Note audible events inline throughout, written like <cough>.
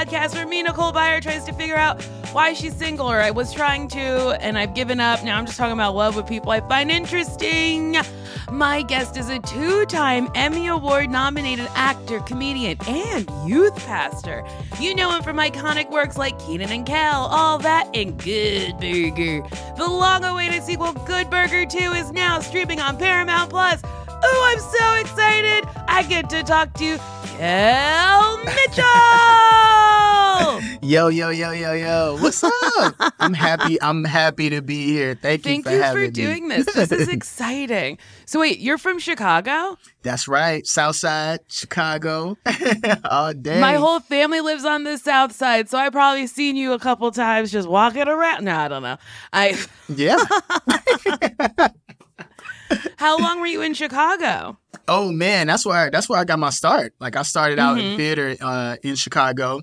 Podcast where me, Nicole Byer, tries to figure out why she's single, or I was trying to, and I've given up. Now I'm just talking about love with people I find interesting. My guest is a two time Emmy Award nominated actor, comedian, and youth pastor. You know him from iconic works like Kenan and Kel, All That, and Good Burger. The long awaited sequel, Good Burger 2, is now streaming on Paramount Plus. Oh, I'm so excited! I get to talk to Kel <laughs> Mitchell! Yo, yo, yo, yo, yo. What's up? <laughs> I'm happy. I'm happy to be here. Thank you Thank for you for me. doing this. <laughs> This is exciting. So, wait, you're from Chicago? That's right. South Side, Chicago. <laughs> All day. My whole family lives on the south side, so I probably seen you a couple times just walking around. No, I don't know. I. Yeah. How long were you in Chicago? oh man, that's where that's where I got my start. Like I started out Mhm. in theater uh, in Chicago.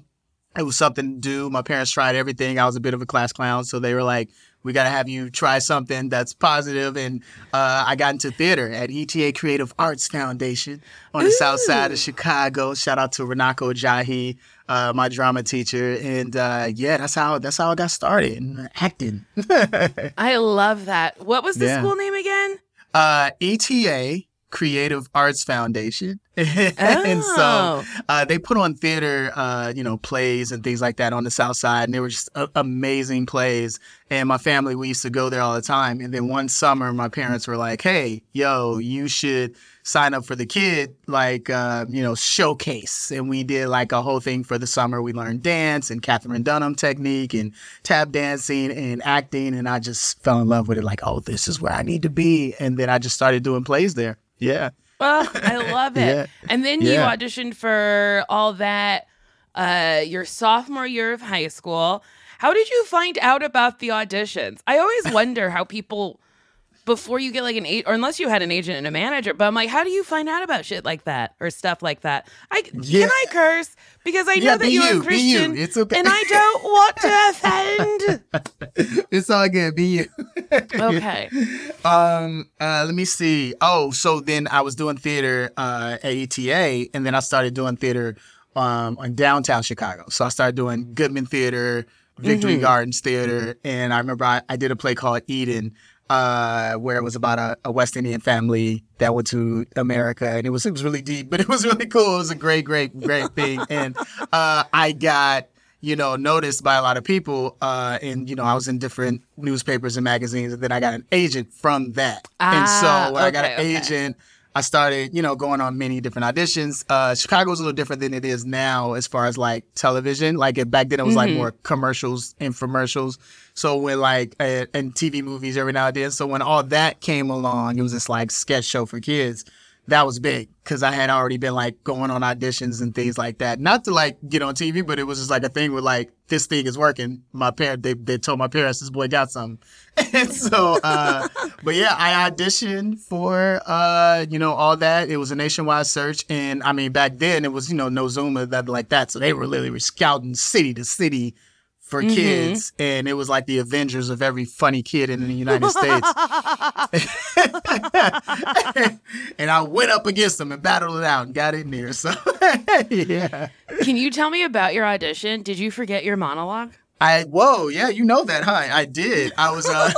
It was something to do. My parents tried everything. I was a bit of a class clown, so they were like, "We got to have you try something that's positive." And uh, I got into theater at ETA Creative Arts Foundation on the south side of Chicago. Shout out to Renako Jahi, uh, my drama teacher, and uh, yeah, that's how that's how I got started in acting. <laughs> I love that. What was the Yeah. school name again? uh, ETA Creative Arts Foundation, <laughs> and so Oh. uh, they put on theater, uh, you know, plays and things like that on the South Side, and they were just a- amazing plays. And my family, we used to go there all the time. And then one summer, my parents were like, "Hey, yo, you should." sign up for the kid like uh, you know showcase and we did like a whole thing for the summer we learned dance and Katherine Dunham technique and tap dancing and acting and i just fell in love with it like oh this is where i need to be and then i just started doing plays there yeah Oh, I <laughs> love it. Yeah. And then you auditioned for all that uh, your sophomore year of high school. How did you find out about the auditions? I always wonder how people, before you get like an agent, or unless you had an agent and a manager, but I'm like, how do you find out about shit like that or stuff like that? I Yeah. can I curse because I know Yeah, that be you're you, a be you. Christian, It's okay. and I don't want to <laughs> offend. it's all good be you Okay. <laughs> Um, uh, let me see. Oh, so then I was doing theater uh, at ETA, and then I started doing theater um, in downtown Chicago. So I started doing Goodman Theater, Victory Mhm. Gardens Theater, and I remember I, I did a play called Eden, uh, where it was about a, a West Indian family that went to America, and it was it was really deep, <laughs> but it was really cool. It was a great, great, great thing, and uh, I got you know, noticed by a lot of people. Uh, and, you know, I was in different newspapers and magazines, and then I got an agent from that. and Ah, so when I got an okay. agent, I started, you know, going on many different auditions. Uh, Chicago was a little different than it is now as far as like television. Like it, back then, it was like more commercials, infomercials. So when like uh, and TV movies every now and then. So when all that came along, it was this like sketch show for kids. That was big because I had already been like going on auditions and things like that. Not to like get on TV, but it was just like a thing with like this thing is working. My parent they they told my parents this boy got something. <laughs> and so uh but yeah, I auditioned for uh, you know, all that. It was a nationwide search and I mean back then it was, you know, no Zoom or that like that. So they were literally scouting city to city for kids and it was like the Avengers of every funny kid in the United States. <laughs> and I went up against them and battled it out and got in there. So <laughs> yeah. Can you tell me about your audition? Did you forget your monologue? I whoa, yeah, you know that, huh? I did. I was uh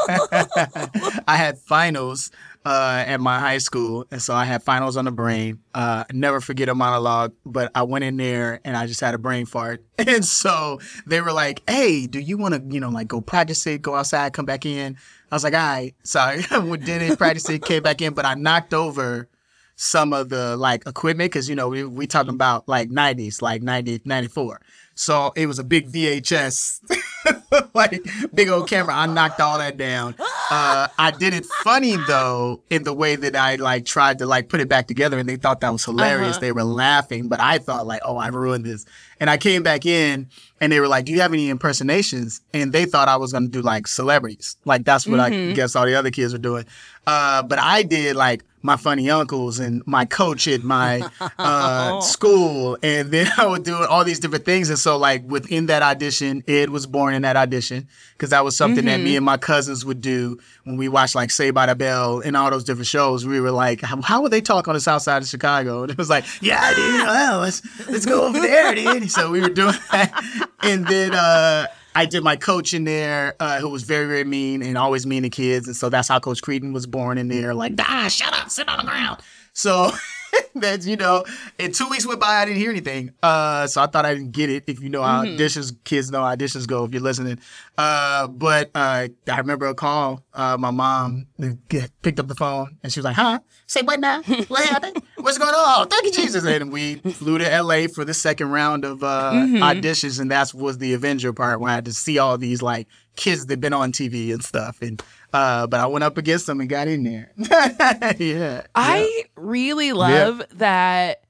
<laughs> I had finals uh at my high school and so I had finals on the brain. Uh never forget a monologue, but I went in there and I just had a brain fart. <laughs> And so they were like, Hey, do you wanna, you know, like go practice it, go outside, come back in? I was like, all right. <laughs> So I <laughs> did it, practiced it, came back in, but I knocked over some of the like equipment because you know we we talking about like 90s like 90 94 so it was a big vhs <laughs> like big old camera. I knocked all that down. Uh i did it funny though in the way that i like tried to like put it back together and they thought that was hilarious. They were laughing but i thought like oh i ruined this. And i came back in and they were like do you have any impersonations and they thought i was going to do like celebrities like that's what i guess all the other kids were doing uh but i did like my funny uncles and my coach at my <laughs> uh, school. And then <laughs> I would do all these different things. And so, like, within that audition, Ed was born in that audition because that was something that me and my cousins would do when we watched, like, Saved by the Bell and all those different shows. We were like, how, how would they talk on the south side of Chicago? And <laughs> it was like, yeah, dude, well, let's, let's go over there, dude. So we were doing that. And then, uh, I did my coach in there, uh, who was very, very mean and always mean to kids. And so that's how Coach Kreeton was born in there. Like, ah, shut up, sit on the ground. So <laughs> that's, you know, and two weeks went by, I didn't hear anything. Uh, so I thought I didn't get it. If you know how auditions, kids know how auditions go if you're listening. Uh, but uh, I remember a call. Uh, my mom picked up the phone and she was like, huh? Say what now? What happened? What's going on? Oh, thank you, Jesus. And we flew to LA for the second round of uh, auditions. And that was the Avenger part where I had to see all these like kids that've been on TV and stuff. And uh, but I went up against them and got in there. <laughs> yeah. I really love that.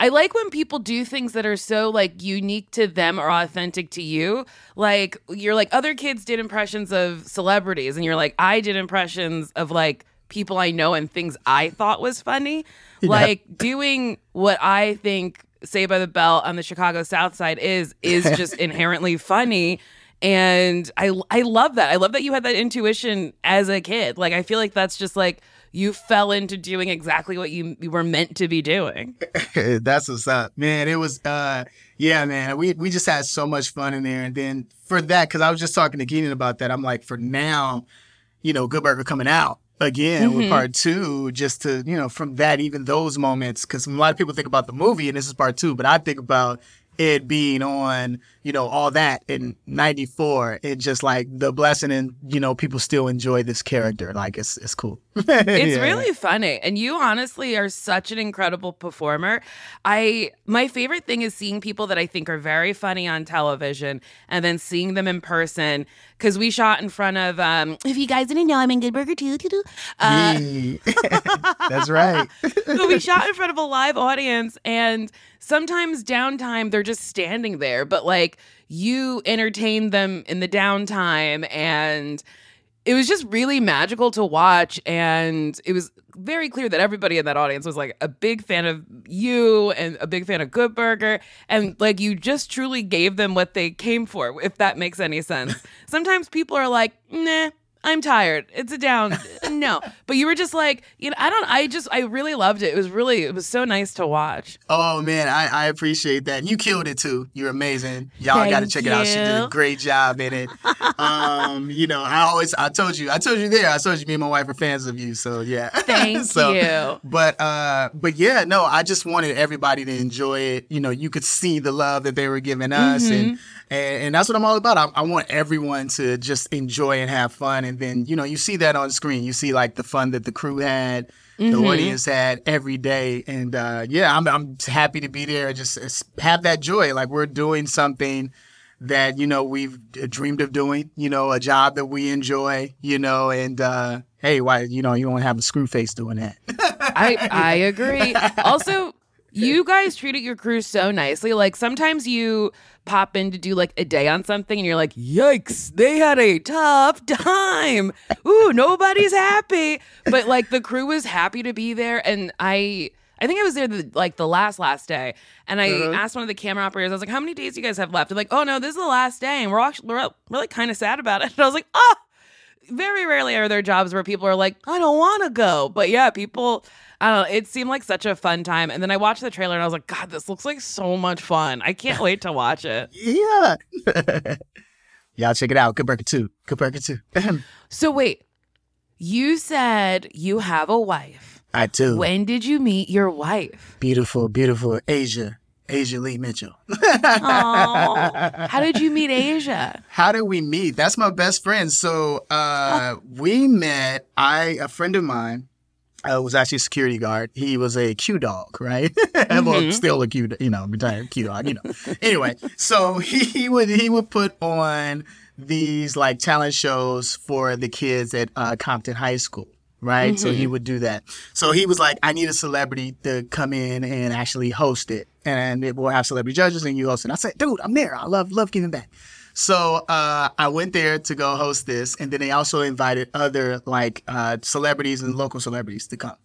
I like when people do things that are so like unique to them or authentic to you. Like you're like other kids did impressions of celebrities and you're like I did impressions of like people I know and things I thought was funny. Like doing what I think Saved by the Bell on the Chicago South Side is is <laughs> just inherently funny. And I I love that. I love that you had that intuition as a kid. Like I feel like that's just like you fell into doing exactly what you, you were meant to be doing. <laughs> That's what's up, man. It was, uh, yeah, man. We we just had so much fun in there, and then for that, because I was just talking to Kenan about that. I'm like, for now, you know, Good Burger coming out again with mm-hmm. part two, just to you know, from that, even those moments, because a lot of people think about the movie, and this is part two, but I think about it being on, you know, all that in 94 and just like the blessing and, you know, people still enjoy this character. Like it's, it's cool. <laughs> It's really funny. And you honestly are such an incredible performer. I my favorite thing is seeing people that I think are very funny on television and then seeing them in person cuz we shot in front of um if you guys didn't know I'm in Good Burger too. Uh, <laughs> That's right. <laughs> so we shot in front of a live audience and sometimes downtime they're just standing there but like you entertain them in the downtime and it was just really magical to watch and it was very clear that everybody in that audience was like a big fan of you and a big fan of good burger and like you just truly gave them what they came for if that makes any sense. <laughs> Sometimes people are like nah I'm tired. It's a down. <laughs> No. But you were just like, you know, I don't I just I really loved it. It was really it was so nice to watch. Oh man, I, I appreciate that. You killed it too. You're amazing. Y'all got to check it out. She did a great job in it. Um, you know, I always I told you, I told you there. I told you me and my wife are fans of you. So yeah. <laughs> Thank So, you. But uh, but yeah, no, I just wanted everybody to enjoy it. You know, you could see the love that they were giving us, Mm-hmm. and, and and that's what I'm all about. I, I want everyone to just enjoy and have fun, and and then you know you see that on screen. You see like the fun that the crew had, the Mhm. audience had every day, and uh, yeah, I'm I'm happy to be there. Just have that joy, like we're doing something that you know we've dreamed of doing. You know, a job that we enjoy. You know, and uh, hey, why you know you don't have a screw face doing that. I <laughs> I agree. Also, you guys treated your crew so nicely. Like sometimes you pop in to do like a day on something and you're like, yikes, they had a tough time. Ooh, nobody's happy. But like the crew was happy to be there. And I I think I was there the, like the last last day, and I Uh-huh. asked one of the camera operators. I was like, "How many days do you guys have left?" They're like, "Oh no, this is the last day, and we're actually we're, we're like kind of sad about it." And I was like, "Oh, very rarely are there jobs where people are like, I don't want to go. But yeah, people, I don't know. It seemed like such a fun time. And then I watched the trailer and I was like, God, this looks like so much fun. I can't wait to watch it. <laughs> yeah. <laughs> Y'all check it out. Good Burger 2. Good Burger 2. <laughs> So wait, you said you have a wife. I too. When did you meet your wife? Beautiful, beautiful Asia. Asia Lee Mitchell. How did you meet Asia? How did we meet? That's my best friend. So uh, we met. I a friend of mine uh, was actually a security guard. He was a Q dog, right? <laughs> well, Mhm. still a Q, you know, retired Q dog, you know. anyway, so <laughs> he, he would he would put on these like talent shows for the kids at uh, Compton High School. Right, so he would do that. So he was like, "I need a celebrity to come in and actually host it, and it will have celebrity judges, and you host it." I said, "Dude, I'm there. I love love giving back." So uh, I went there to go host this, and then they also invited other like uh, celebrities and local celebrities to come.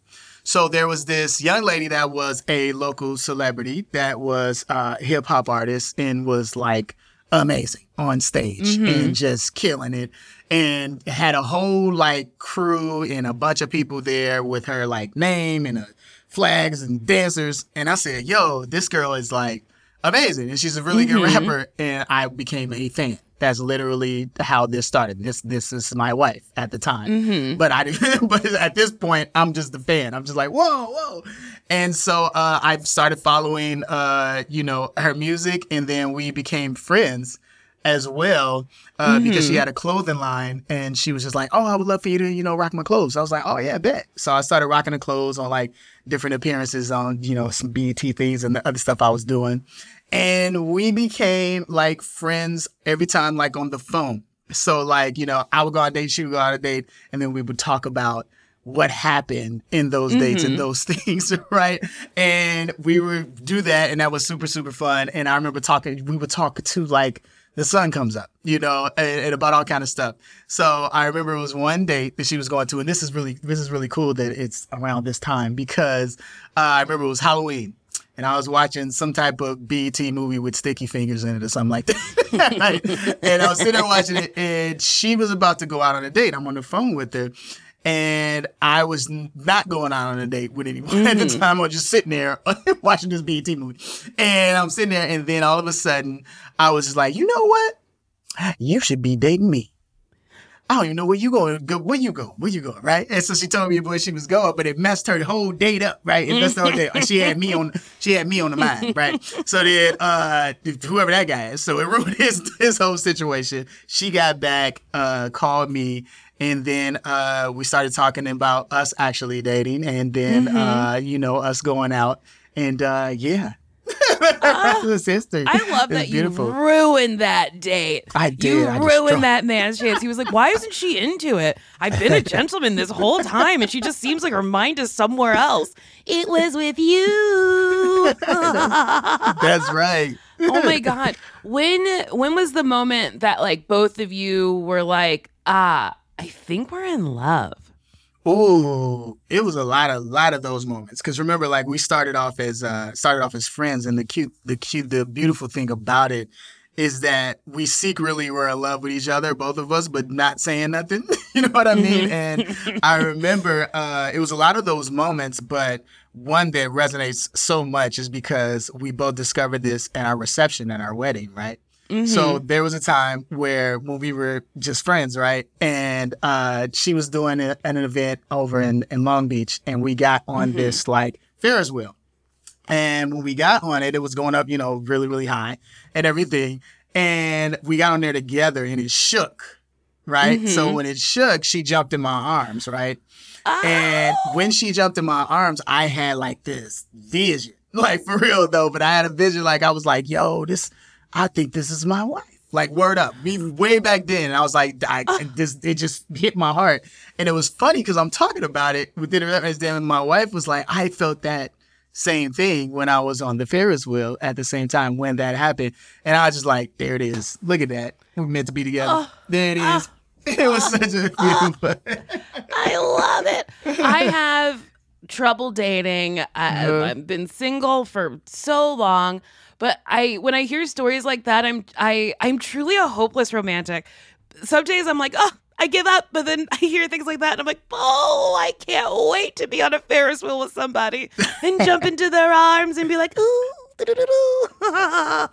So there was this young lady that was a local celebrity that was uh, hip hop artist and was like amazing on stage and just killing it, and had a whole like crew and a bunch of people there with her like name and uh, flags and dancers. And I said, "Yo, this girl is like." Amazing and she's a really good rapper and i became a fan. That's literally how this started. This this is my wife at the time. But i didn't <laughs> but at this point i'm just a fan. I'm just like whoa whoa. And so uh, i started following uh, you know her music and then we became friends as well uh, because she had a clothing line and she was just like, "Oh, I would love for you to, you know, rock my clothes." I was like, "Oh yeah, bet." So I started rocking the clothes on like different appearances on, you know, some BET things and the other stuff I was doing, and we became like friends every time, like on the phone. So like, you know, I would go on a date, she would go on a date, and then we would talk about what happened in those dates and those <laughs> things, right? And we would do that, and that was super, super fun. And I remember talking, we would talk to like the sun comes up, you know, and, and about all kind of stuff. So I remember it was one date that she was going to, and this is really, this is really cool that it's around this time because uh, I remember it was Halloween. And I was watching some type of BET movie with Sticky Fingaz in it or something like that. <laughs> And I was sitting there watching it, and she was about to go out on a date. I'm on the phone with her, and I was not going out on a date with anyone <laughs> at the mm-hmm. time. I was just sitting there <laughs> watching this BET movie, and I'm sitting there, and then all of a sudden, I was just like, you know what? You should be dating me. I don't even know where you going. Go, where you go? Where you going? Right? And so she told me where she was going, but it messed her whole date up. Right? It messed her whole date. She had me on. She had me on the mind. Right? So then, uh, whoever that guy is, so it ruined <laughs> his his whole situation. She got back, uh, called me, and then uh, we started talking about us actually dating, and then uh, you know us going out, and uh, yeah. <laughs> History. I love that beautiful. you ruined that date. I did. You I ruined that man's chance. He was like, "Why isn't she into it? I've been a gentleman this whole time, and she just seems like her mind is somewhere else." It was with you. <laughs> That's right. oh my god when when was the moment that like both of you were like ah i think we're in love Ooh, it was a lot of lot of those moments. Cause remember, like we started off as uh started off as friends, and the cute, the cute, the beautiful thing about it is that we secretly were in love with each other, both of us, but not saying nothing. <laughs> you know what I mean? And <laughs> I remember uh it was a lot of those moments, but one that resonates so much is because we both discovered this at our reception at our wedding, right? So there was a time where when we were just friends, right? And uh, she was doing a, an event over in, in Long Beach, and we got on this like Ferris wheel. And when we got on it, it was going up, you know, really, really high and everything. And we got on there together, and it shook, right? So Mhm. when it shook, she jumped in my arms, right? And Oh. when she jumped in my arms, I had like this vision, <laughs> like for real though. But I had a vision, like I was like, "Yo, this, I think this is my wife." Like word up, me way back then. I was like, I, ah. this, it just hit my heart, and it was funny because I'm talking about it within a reference. Then my wife was like, I felt that same thing when I was on the Ferris wheel at the same time when that happened, and I was just like, there it is. Look at that. We're meant to be together. Ah. there it is. Ah. <laughs> it was such a. <laughs> I love it. I <laughs> have trouble dating. I, Uh-huh. I've been single for so long, but I when I hear stories like that, I'm I I'm truly a hopeless romantic. Some days I'm like, oh, I give up, but then <laughs> I hear things like that, and I'm like, oh, I can't wait to be on a Ferris wheel with somebody <laughs> and jump into their arms and be like, ooh. <laughs>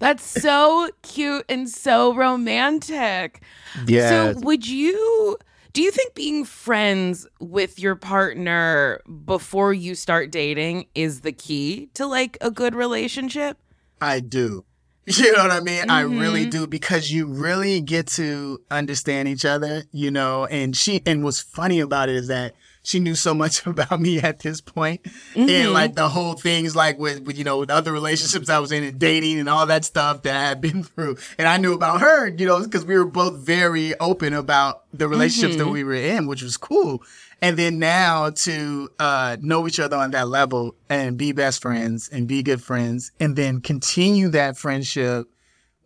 That's so cute and so romantic. Yeah. So would you do you think being friends with your partner before you start dating is the key to like a good relationship? I do. <laughs> You know what I mean? I really Mhm. do because you really get to understand each other, you know, and she and what's funny about it is that she knew so much <laughs> about me at this point. Mhm. And like the whole things like with, with you know, with other relationships I was in and dating and all that stuff that I had been through. And I knew about her, you know, because we were both very open about the relationships that Mhm. we were in, which was cool. And then now to uh, know each other on that level and be best friends and be good friends and then continue that friendship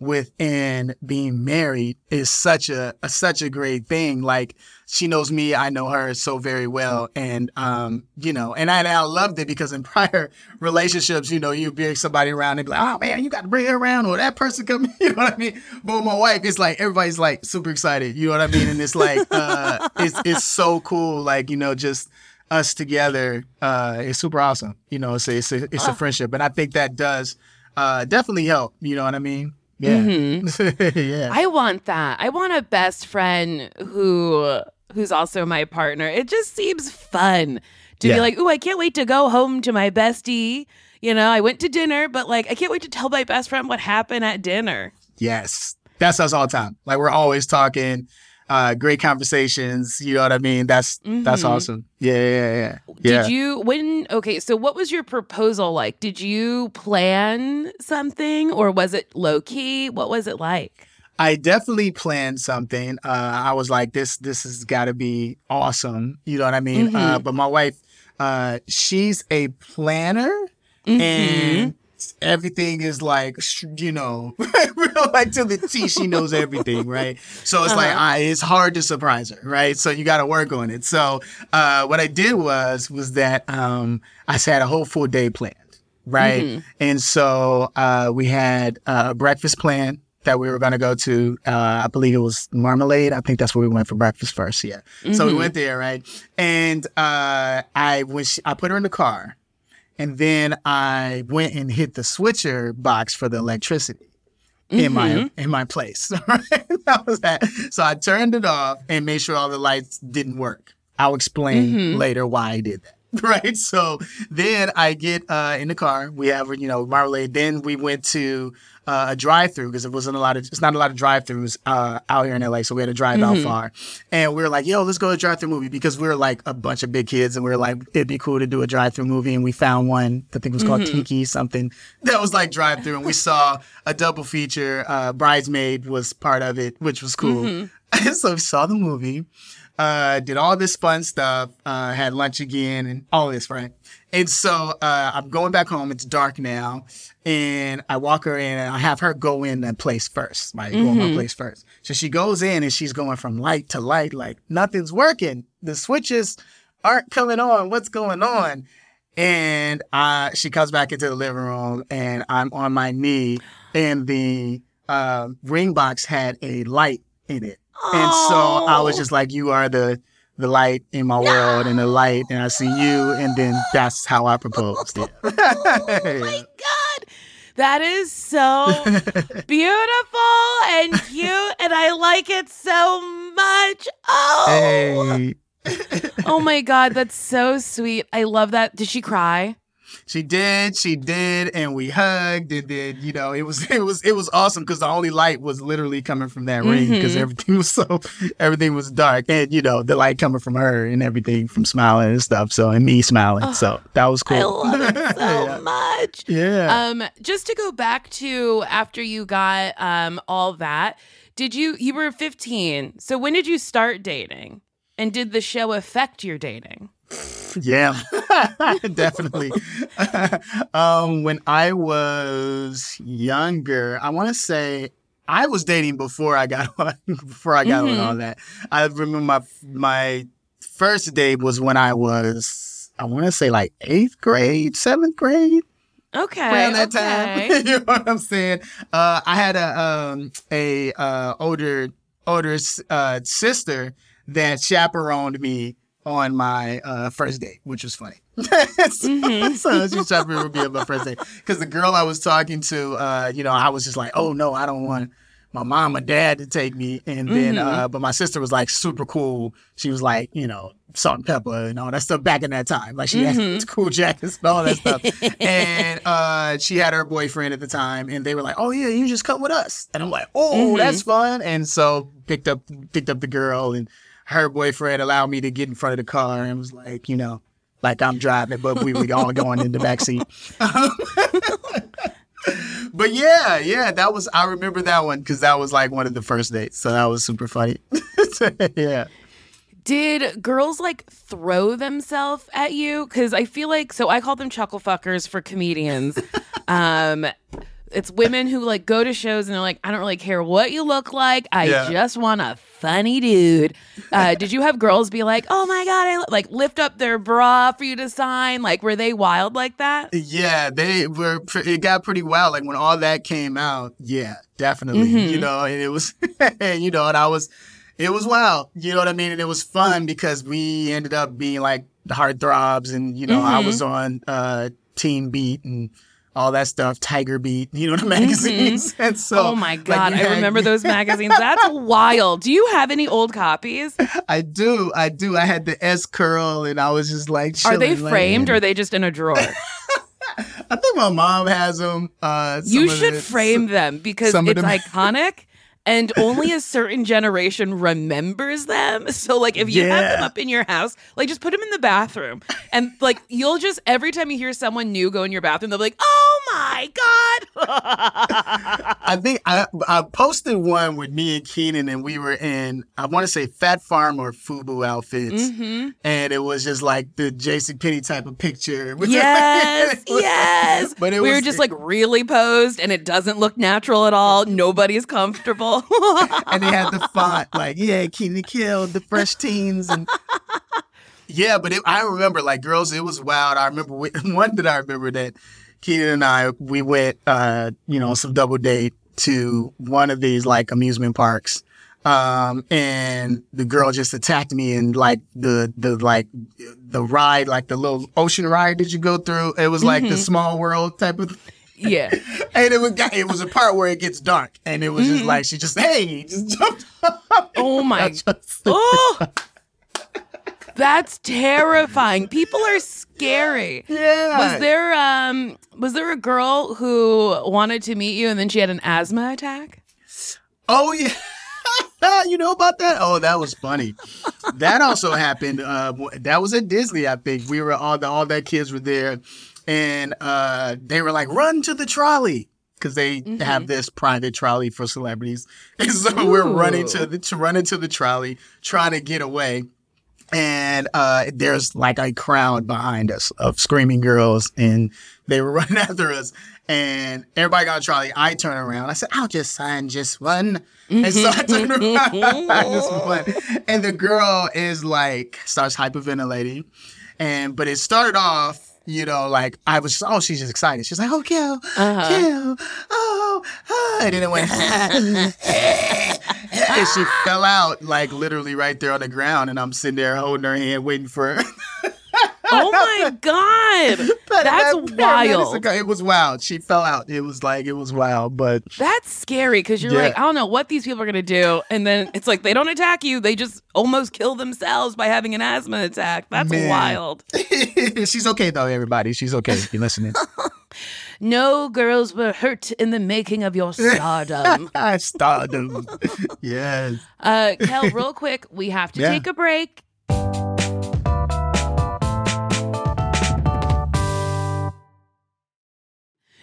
within being married is such a, a such a great thing. Like she knows me, I know her so very well, and um, you know, and I, and I loved it because in <laughs> prior relationships, you know, you bring somebody around and be like, oh man, you got to bring her around, or that person come, <laughs> you know what I mean? But with my wife, it's like everybody's like super excited, you know what I mean? And it's like, uh, <laughs> it's it's so cool, like you know, just us together, uh, it's super awesome. You know, it's a, it's a, it's a friendship, and I think that does uh, definitely help. You know what I mean? Yeah, mm-hmm. <laughs> yeah. I want that. I want a best friend who who's also my partner. It just seems fun to Yeah. be like, "Ooh, I can't wait to go home to my bestie." You know, I went to dinner, but like I can't wait to tell my best friend what happened at dinner. Yes. That's us all the time. Like we're always talking, uh, great conversations. You know what I mean? That's that's Mhm. awesome. Yeah, yeah, yeah. Yeah. Did you when okay, so what was your proposal like? Did you plan something or was it low key? What was it like? I definitely planned something. Uh, I was like, this this has got to be awesome. You know what I mean? Mm-hmm. Uh, but my wife, uh, she's a planner, Mm-hmm. and everything is like, you know, <laughs> like to the T. She knows everything, right? So it's like, Uh-huh. I, it's hard to surprise her, right? So you got to work on it. So uh, what I did was was that um, I had a whole full day planned, right? Mm-hmm. And so uh, we had uh, a breakfast plan that we were going to go to. Uh, I believe it was Marmalade. I think that's where we went for breakfast first. Yeah. So we Mhm. went there, right? And uh, I she, I put her in the car, and then I went and hit the switcher box for the electricity in my in my place. <laughs> That was that. So I turned it off and made sure all the lights didn't work. I'll explain Mhm. later why I did that. <laughs> Right. So then I get uh, in the car. We have you know Marmalade. Then we went to uh, a drive-through because it wasn't a lot of it's not a lot of drive-throughs uh, out here in LA. So we had to drive out Mhm. far, and we were like, "Yo, let's go to a drive-through movie," because we were like a bunch of big kids, and we were like, "It'd be cool to do a drive-through movie." And we found one. I think it was called Mhm. Tiki something <laughs> that was like drive-through, and we saw a double feature. Uh, Bridesmaid was part of it, which was cool. Mhm. <laughs> so we saw the movie, uh, did all this fun stuff, uh, had lunch again, and all this, right? And so uh, I'm going back home. It's dark now, and I walk her in, and I have her go in the place first, right? Go in my Mhm. place first. So she goes in, and she's going from light to light, like nothing's working. The switches aren't coming on. What's going on? And uh, she comes back into the living room, and I'm on my knee, and the uh, ring box had a light in it. And so I was Oh. just like, you are the the light in my world and the <gasps> light and I see you and then that's how I proposed. Yeah. <laughs> Oh my <laughs> god. That is so <laughs> beautiful and cute and I like it so much. Oh. hey. Oh my god, that's so sweet. I love that. Did she cry? She did, she did, and we hugged, and then you know it was <laughs> it was it was awesome because the only light was literally coming from that ring because Mhm. everything <laughs> was so everything was dark, and you know the light coming from her and everything from smiling and stuff. So and me smiling, so that was cool. I love it <laughs> so yeah. much. Yeah. Um, just to go back to after you got um all that, did you you were 15. So when did you start dating? And did the show affect your dating? Yeah, <laughs> definitely. <laughs> um, when I was younger, I want to say I was dating before I got <laughs> on before I got Mhm. on all that. I remember my my first date was when I was I want to say like eighth grade, seventh grade Okay. around that okay. time. you know what I'm saying? Uh, I had a um a uh, older older uh, sister that chaperoned me on my uh, first date, which <laughs> was funny. so, Mhm. so she chaperoned me on my first date because the girl I was talking to, uh, you know, I was just like, oh no, I don't want. My mom or dad to take me, and then, Mhm. uh, but my sister was like super cool. She was like, you know, salt and pepper and all that stuff back in that time. Like she Mhm. had <laughs> cool jackets and all that stuff and uh, she had her boyfriend at the time, and they were like, "Oh yeah, you just come with us." And I'm like, "Oh, Mhm. that's fun." And so picked up picked up the girl, and her boyfriend allowed me to get in front of the car, and was like, you know, like I'm driving, but we were all going in the back seat. <laughs> but yeah, yeah, that was I remember that one because that was like one of the first dates, so that was super funny. <laughs> yeah. Did girls like throw themselves at you? Because I feel like so I call them chuckle fuckers for comedians. <laughs> um, it's women who like go to shows and they're like, I don't really care what you look like. I Yeah. just want a funny dude. Uh, <laughs> did you have girls be like, Oh my god, I like lift up their bra for you to sign? Like, were they wild like that? Yeah, they were. It got pretty wild. Like when all that came out. Yeah, definitely. Mhm. You know, and it was, <laughs> you know, and I was, it was wild. You know what I mean? And it was fun because we ended up being like the heartthrobs, and you know, I Mhm. was on uh Teen Beat and all that stuff, Tiger Beat. You know the <laughs> magazines, and so. Mm-hmm. oh my god, we I had- remember <laughs> those magazines. That's wild. Do you have any old copies? I do, I do. I had the S curl, and I was just like, Are they framed or are they just in a drawer? <laughs> I think my mom has them. Uh, some you should the- frame them because it's iconic and only a certain generation remembers them. <laughs> So like if you have them up in your house, like just put them in the bathroom. And like you'll just every time you hear someone new go in your bathroom, they'll be like, "Oh my god." <laughs> I think I I posted one with me and Kenan, and we were in I want to say Phat Farm or Fubu outfits, hmm and it was just like the JCPenney type of picture. <laughs> Yes, was- yes. But it we was were just like really posed and it doesn't look natural at all. Nobody's comfortable. <laughs> and they had the font like yeah, Kenan Kel, the Fresh Teens, and yeah. But it, I remember like girls, it was wild. I remember we, <laughs> one that I remember that Kenan and I we went uh you know some double date to one of these like amusement parks. Um, and the girl just attacked me and like the, the, like the ride, like the little ocean ride that you go through. It was like the Mhm. small world type of, yeah. <laughs> and it was, it was a part where it gets dark and it was just Mhm. like, she just, hey, just jumped up. Oh <laughs> my Oh, <gasps> that's terrifying. People are scary. yeah. Was there um was there a girl who wanted to meet you and then she had an asthma attack? Oh yeah. <laughs> you know about that? Oh, that was funny. that also happened. Uh, that was at Disney, I think. We were all the all that kids were there, and uh, they were like, "Run to the trolley." Because they Mhm. have this private trolley for celebrities, <laughs> and so we're running to the to running to the trolley, trying to get away, and uh, there's like a crowd behind us of screaming girls, and they were <laughs> running after us, and everybody got a trolley. I turn around, I said, "I'll just sign just one." And so I turned around, <laughs> I just went. and the girl is like starts hyperventilating, and but it started off, you know, like I was, oh, she's just excited. She's like, oh, Kel, Uh-huh. Kel, oh, ah. and then it went, <laughs> and she fell out like literally right there on the ground, and I'm sitting there holding her hand, waiting for her. <laughs> Oh <laughs> my god, <laughs> But that's that- wild. It was wild. She fell out. It was like it was wild, but That's scary because you're Yeah. like, I don't know what these people are gonna do, and then it's like they don't attack you; they just almost kill themselves by having an asthma attack. That's Man. wild. <laughs> she's okay though. Everybody, she's okay. You listening? No girls were hurt in the making of your stardom. Stardom. yes. uh, Kel, real quick, we have to Yeah. take a break.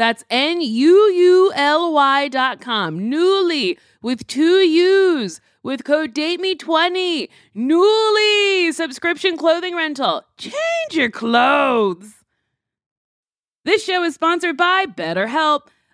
That's N U U L Y dot com. Nuuly with two U's with code DATEME20. Nuuly subscription clothing rental. Change your clothes. This show is sponsored by BetterHelp.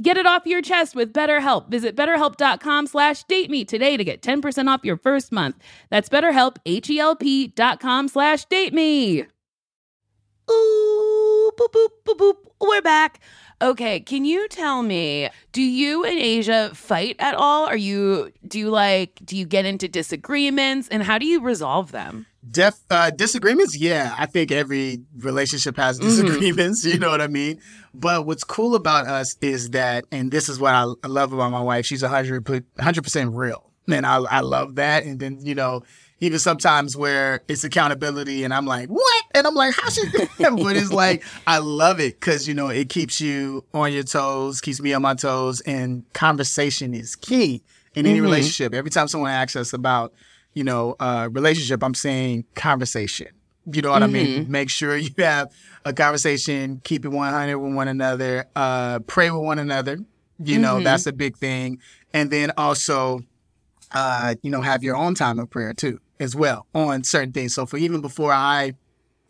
Get it off your chest with BetterHelp. Visit betterhelp.com slash date me today to get 10% off your first month. That's betterhelp, H-E-L-P dot com slash date me. Ooh, boop, boop, boop, boop. We're back. Okay, can you tell me, do you and Asia fight at all? Are you, do you like, do you get into disagreements and how do you resolve them? Def uh, disagreements, yeah. I think every relationship has Mm-hmm. disagreements. <laughs> You know what I mean. But what's cool about us is that, and this is what I, I love about my wife. She's a hundred percent real, and I I love that. And then you know, even sometimes where it's accountability, and I'm like, what? And I'm like, how should? <laughs> but it's like I love it because you know it keeps you on your toes, keeps me on my toes, and conversation is key in any relationship. Every time someone asks us about you know, uh, relationship, I'm saying conversation. You know what I mean? Make sure you have a conversation, keep it 100 with one another, uh, pray with one another. You know, that's a big thing. And then also, uh, you know, have your own time of prayer too, as well on certain things. So for even before I,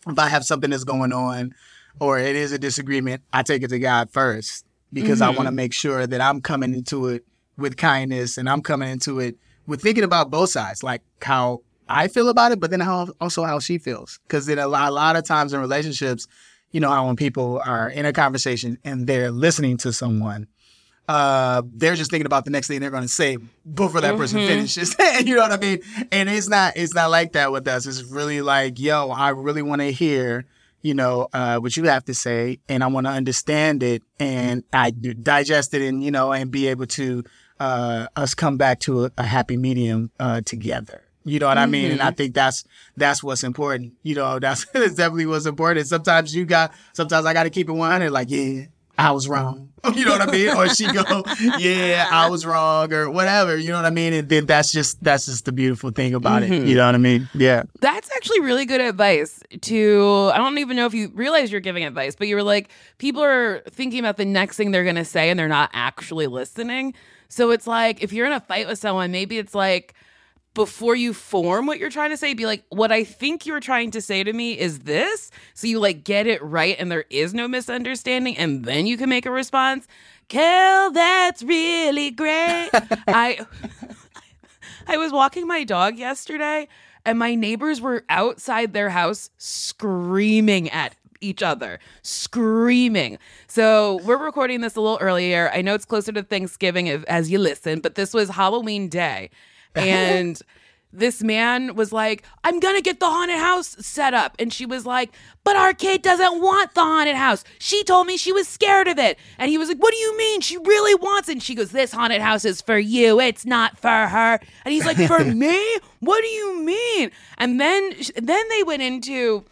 if I have something that's going on or it is a disagreement, I take it to God first because I want to mm-hmm. make sure that I'm coming into it with kindness and I'm coming into it with thinking about both sides, like how I feel about it, but then how also how she feels. Because then a lot, a lot of times in relationships, you know, how when people are in a conversation and they're listening to someone, uh, they're just thinking about the next thing they're going to say before that person finishes. <laughs> you know what I mean? And it's not, it's not like that with us. It's really like, yo, I really want to hear, you know, uh, what you have to say, and I want to understand it, and I digest it, and you know, and be able to uh, us come back to a, a happy medium uh, together. You know what I mean? And Mm-hmm. I think that's that's what's important. You know, that's, <laughs> that's definitely what's important. Sometimes you got sometimes I gotta keep it 100, like, yeah, I was wrong. <laughs> You know what I mean? Or she go, yeah, I was wrong, or whatever. You know what I mean? And then that's just that's just the beautiful thing about Mm-hmm. it. You know what I mean? Yeah. That's actually really good advice to I don't even know if you realize you're giving advice, but you were like people are thinking about the next thing they're going to say and they're not actually listening. So it's like if you're in a fight with someone, maybe it's like before you form what you're trying to say, be like, what I think you're trying to say to me is this. So you like get it right and there is no misunderstanding, and then you can make a response. Kel, that's really great. <laughs> I I was walking my dog yesterday and my neighbors were outside their house screaming at each other, screaming. So we're recording this a little earlier. I know it's closer to Thanksgiving if, as you listen, but this was Halloween day. And this man was like, I'm gonna get the haunted house set up. And she was like, But our kid doesn't want the haunted house. She told me she was scared of it. And he was like, What do you mean? She really wants it. And she goes, This haunted house is for you. It's not for her. And he's like, For me? What do you mean? And then then they went into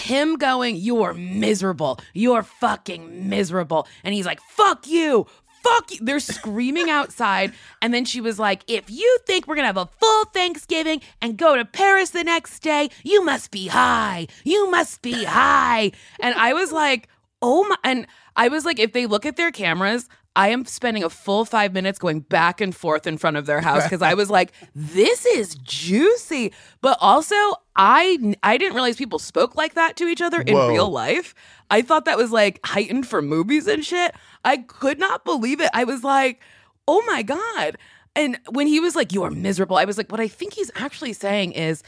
him going, You're miserable. You're fucking miserable. And he's like, Fuck you. Fuck you. They're screaming outside. And then she was like, If you think we're going to have a full Thanksgiving and go to Paris the next day, you must be high. You must be high. And I was like, Oh my. And I was like, If they look at their cameras, I am spending a full five minutes going back and forth in front of their house because I was like, this is juicy. But also, I I didn't realize people spoke like that to each other in Whoa. real life. I thought that was like heightened for movies and shit. I could not believe it. I was like, oh my God. And when he was like, you are miserable, I was like, what I think he's actually saying is,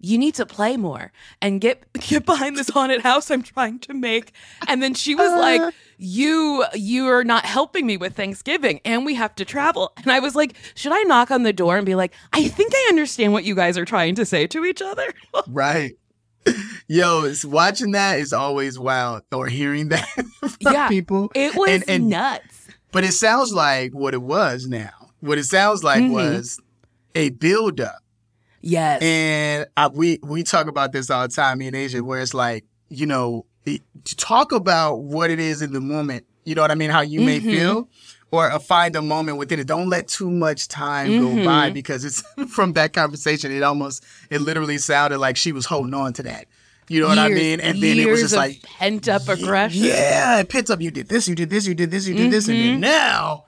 you need to play more and get <laughs> get behind this haunted house I'm trying to make. And then she was like, "You you are not helping me with Thanksgiving and we have to travel." And I was like, "Should I knock on the door and be like, "I think I understand what you guys are trying to say to each other?" <laughs> Right. <laughs> Yo, it's watching that is always wild or hearing that from Yeah, people. It was And- and- nuts. But it sounds like what it was now. What it sounds like Mhm. was a buildup. Yes. And I, we we talk about this all the time in Asia, where it's like, you know, to talk about what it is in the moment. You know what I mean? How you may Mhm. feel, or find a moment within it. Don't let too much time Mhm. go by because it's <laughs> from that conversation. It almost, it literally sounded like she was holding on to that. You know what I mean? And then it was just like pent up aggression. Yeah, it pits up. You did this, you did this, you did this, you did this, and then now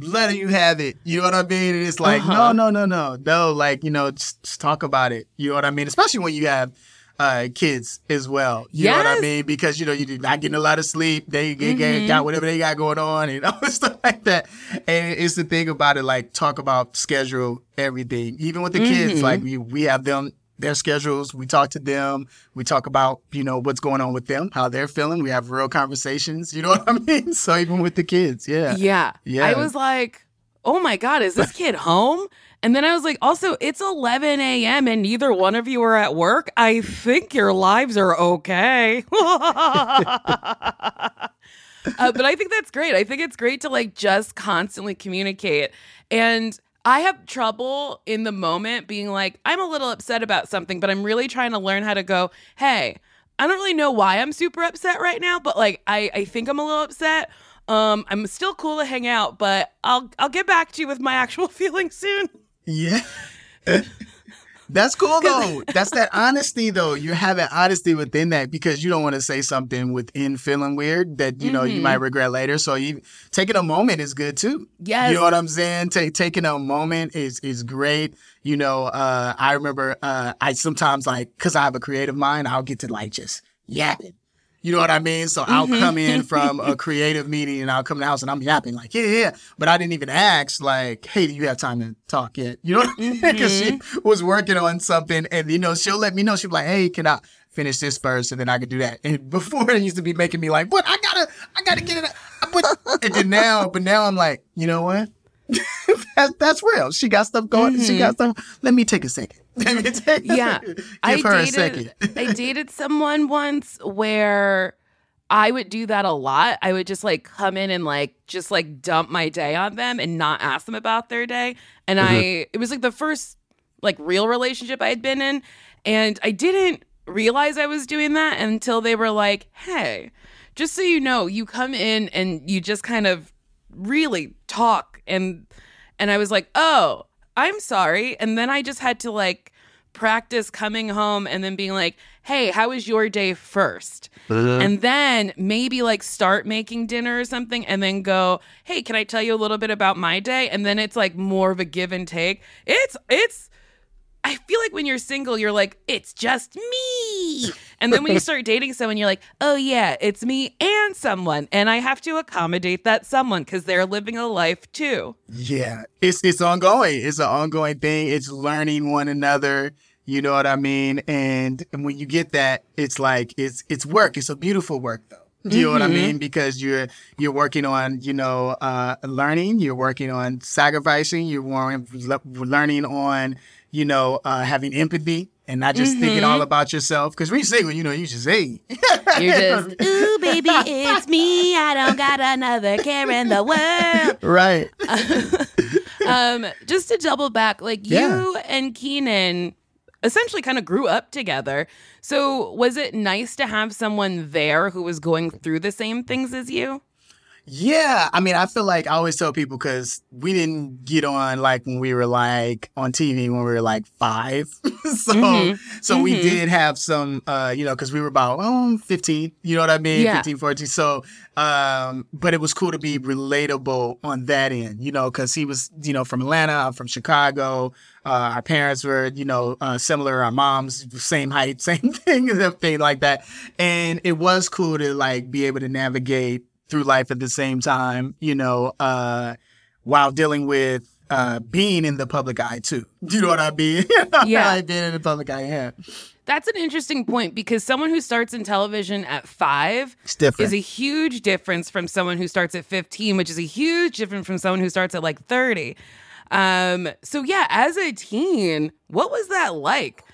letting you have it. You know what I mean? And it's like, Uh-huh. no, no, no, no, no. Like you know, just, just talk about it. You know what I mean? Especially when you have uh, kids as well. You know what I mean? Because you know you're not getting a lot of sleep. They get, Mhm. got whatever they got going on <laughs> and all stuff like that. And it's the thing about it. Like talk about schedule everything. Even with the kids, Mhm. like we we have them their schedules. We talk to them. We talk about, you know, what's going on with them, how they're feeling. We have real conversations. You know what I <laughs> mean? So even with the kids, yeah. Yeah. Yeah. I was like, oh my God, is this kid home? And then I was like, also, it's 11 a.m. and neither one of you are at work. I think your lives are okay. <laughs> uh, but I think that's great. I think it's great to like just constantly communicate. And I have trouble in the moment being like, I'm a little upset about something, but I'm really trying to learn how to go, hey, I don't really know why I'm super upset right now, but like I, I think I'm a little upset. Um, I'm still cool to hang out, but I'll I'll get back to you with my <laughs> actual feelings soon. Yeah. <laughs> That's cool though. That's that honesty though. You have having honesty within that because you don't want to say something within feeling weird that you know you might regret later. So you taking a moment is good too. Yes. You know what I'm saying? Take taking a moment is is great. You know, uh, I remember uh, I sometimes like because I have a creative mind, I'll get to like just yapping. You know what I mean? So I'll Mhm. come in <laughs> from a creative meeting and I'll come to the house and I'm yapping like, yeah, yeah. But I didn't even ask like, hey, do you have time to talk yet? You know what I mean? <laughs> Because she was working on something and you know she'll let me know. She'll be like, hey, can I finish this first and then I can do that. And <laughs> before it used to be making me like, but I gotta, I gotta get it. But and then now, but now I'm like, you know what? that, that's real. She got stuff going. She got stuff. Let me take a second. <laughs> Let me take. Yeah. Give I her a dated second. I dated someone once where I would do that a lot. I would just like come in and like just like dump my day on them and not ask them about their day. And I mm-hmm. it was like the first like real relationship I had been in. And I didn't realize I was doing that until they were like, hey, just so you know, you come in and you just kind of really talk and and I was like, "Oh, I'm sorry." And then I just had to like practice coming home and then being like, "Hey, how was your day first? Uh-huh. And then maybe like start making dinner or something and then go, "Hey, can I tell you a little bit about my day?" And then it's like more of a give and take. It's it's I feel like when you're single, you're like, it's just me. And then when you start <laughs> dating someone, you're like, oh, yeah, it's me and someone. And I have to accommodate that someone because they're living a life too. Yeah, it's it's ongoing. It's an ongoing thing. It's learning one another. You know what I mean? And, and when you get that, it's like it's it's work. It's a beautiful work though. Do you know what I mean? Because you're you're working on you know uh, learning. You're working on sacrificing. You're learning on you know uh, having empathy and not just thinking all about yourself. Because when you single, you know you just hey. You're just, <laughs> ooh, baby, it's me. I don't got another care in the world. <laughs> right. <laughs> um, just to double back, like Yeah. you and Kenan essentially kind of grew up together. So was it nice to have someone there who was going through the same things as you? Yeah, I mean, I feel like I always tell people because we didn't get on like when we were like on TV when we were like five. <laughs> so, Mhm. so we Mhm. did have some, uh, you know, because we were about oh, 15, you know what I mean? Yeah. 15, 14. So, um, but it was cool to be relatable on that end, you know, because he was, you know, from Atlanta, I'm from Chicago. Uh, our parents were, you know, uh, similar. Our moms, same height, <laughs> same thing, everything like that. And it was cool to like be able to navigate through life at the same time, you know, uh, while dealing with uh, being in the public eye too. Do <laughs> you know what I mean? <laughs> Yeah. like being in the public eye. Yeah, That's an interesting point because someone who starts in television at five is a huge difference from someone who starts at 15, which is a huge difference from someone who starts at like 30. Um, so yeah, as a teen, what was that like?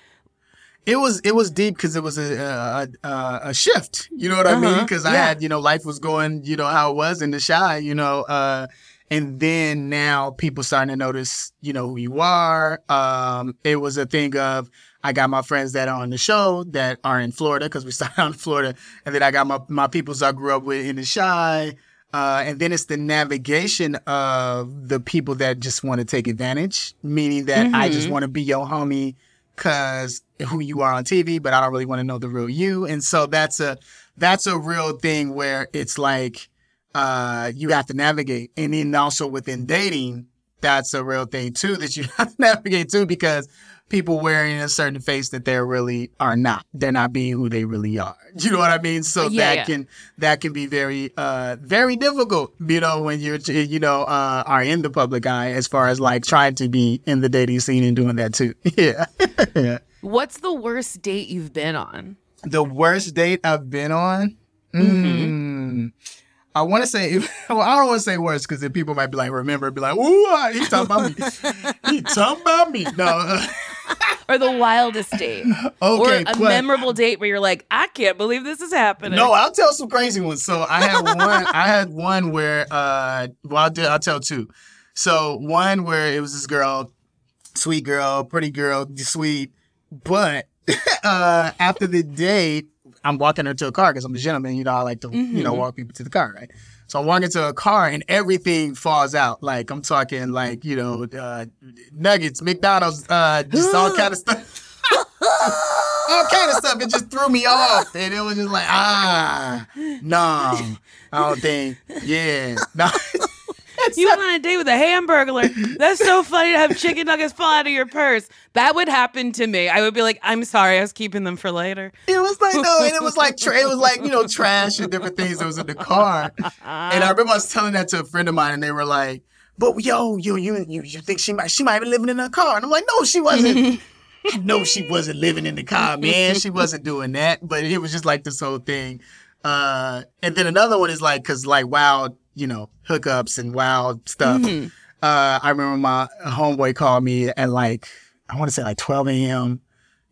It was it was deep because it was a a, a a shift. You know what I mean? Uh-huh. Because I had you know life was going you know how it was in the Chi. You know, uh, and then now people starting to notice you know who you are. Um, it was a thing of I got my friends that are on the show that are in Florida because we <laughs> started in Florida, and then I got my my peoples I grew up with in the Chi. Uh, and then it's the navigation of the people that just want to take advantage, meaning that I just Mhm. want to be your homie because who you are on TV, but I don't really want to know the real you. And so that's a that's a real thing where it's like uh, you have to navigate, and then also within dating, that's a real thing too that you <laughs> have to navigate too because people wearing a certain face that they really are not. They're not being who they really are. <laughs> You know what I mean? So Yeah, that yeah. can that can be very uh very difficult, you know, when you're you know uh are in the public eye as far as like trying to be in the dating scene and doing that too. <laughs> yeah. yeah. What's the worst date you've been on? The worst date I've been on? Mm. I want to say, <laughs> well, I don't want to say worst because then people might be like, remember, be like, ooh, ah, he talking about me. he talking about me. No. Or the wildest date? <laughs> or a but- memorable date where you're like, I can't believe this is happening. No, I'll tell some crazy ones. So I had one. I had one where, uh, well, I'll, do- I'll tell two. So one where it was this girl, sweet girl, pretty girl, sweet, but <laughs> uh, after the date, I'm walking her to a car because I'm a gentleman. You know, I like to you know Mhm. walk people to the car, right? So I'm walking to a car and everything falls out. Like I'm talking like you know uh, nuggets, McDonald's, uh, just all kind of <gasps> stuff. <laughs> all kind of stuff. It just threw me off, and it was just like, ah, no, I don't think, yeah, <laughs> no. You went on a date with a hamburglar. That's so funny to have chicken nuggets fall out of your purse. That would happen to me. I would be like, I'm sorry, I was keeping them for later. It was like no, and it was like tra- it was like you know trash and different things that was in the car. And I remember I was telling that to a friend of mine, and they were like, "But yo, you you you, you think she might she might be living in a car?" And I'm like, "No, she wasn't." I know she wasn't living in the car, man. She wasn't doing that. But it was just like this whole thing. Uh, and then another one is like, cause like wild, you know, hookups and wild stuff. Mhm. Uh, I remember my homeboy called me at like, I want to say like 12 a.m.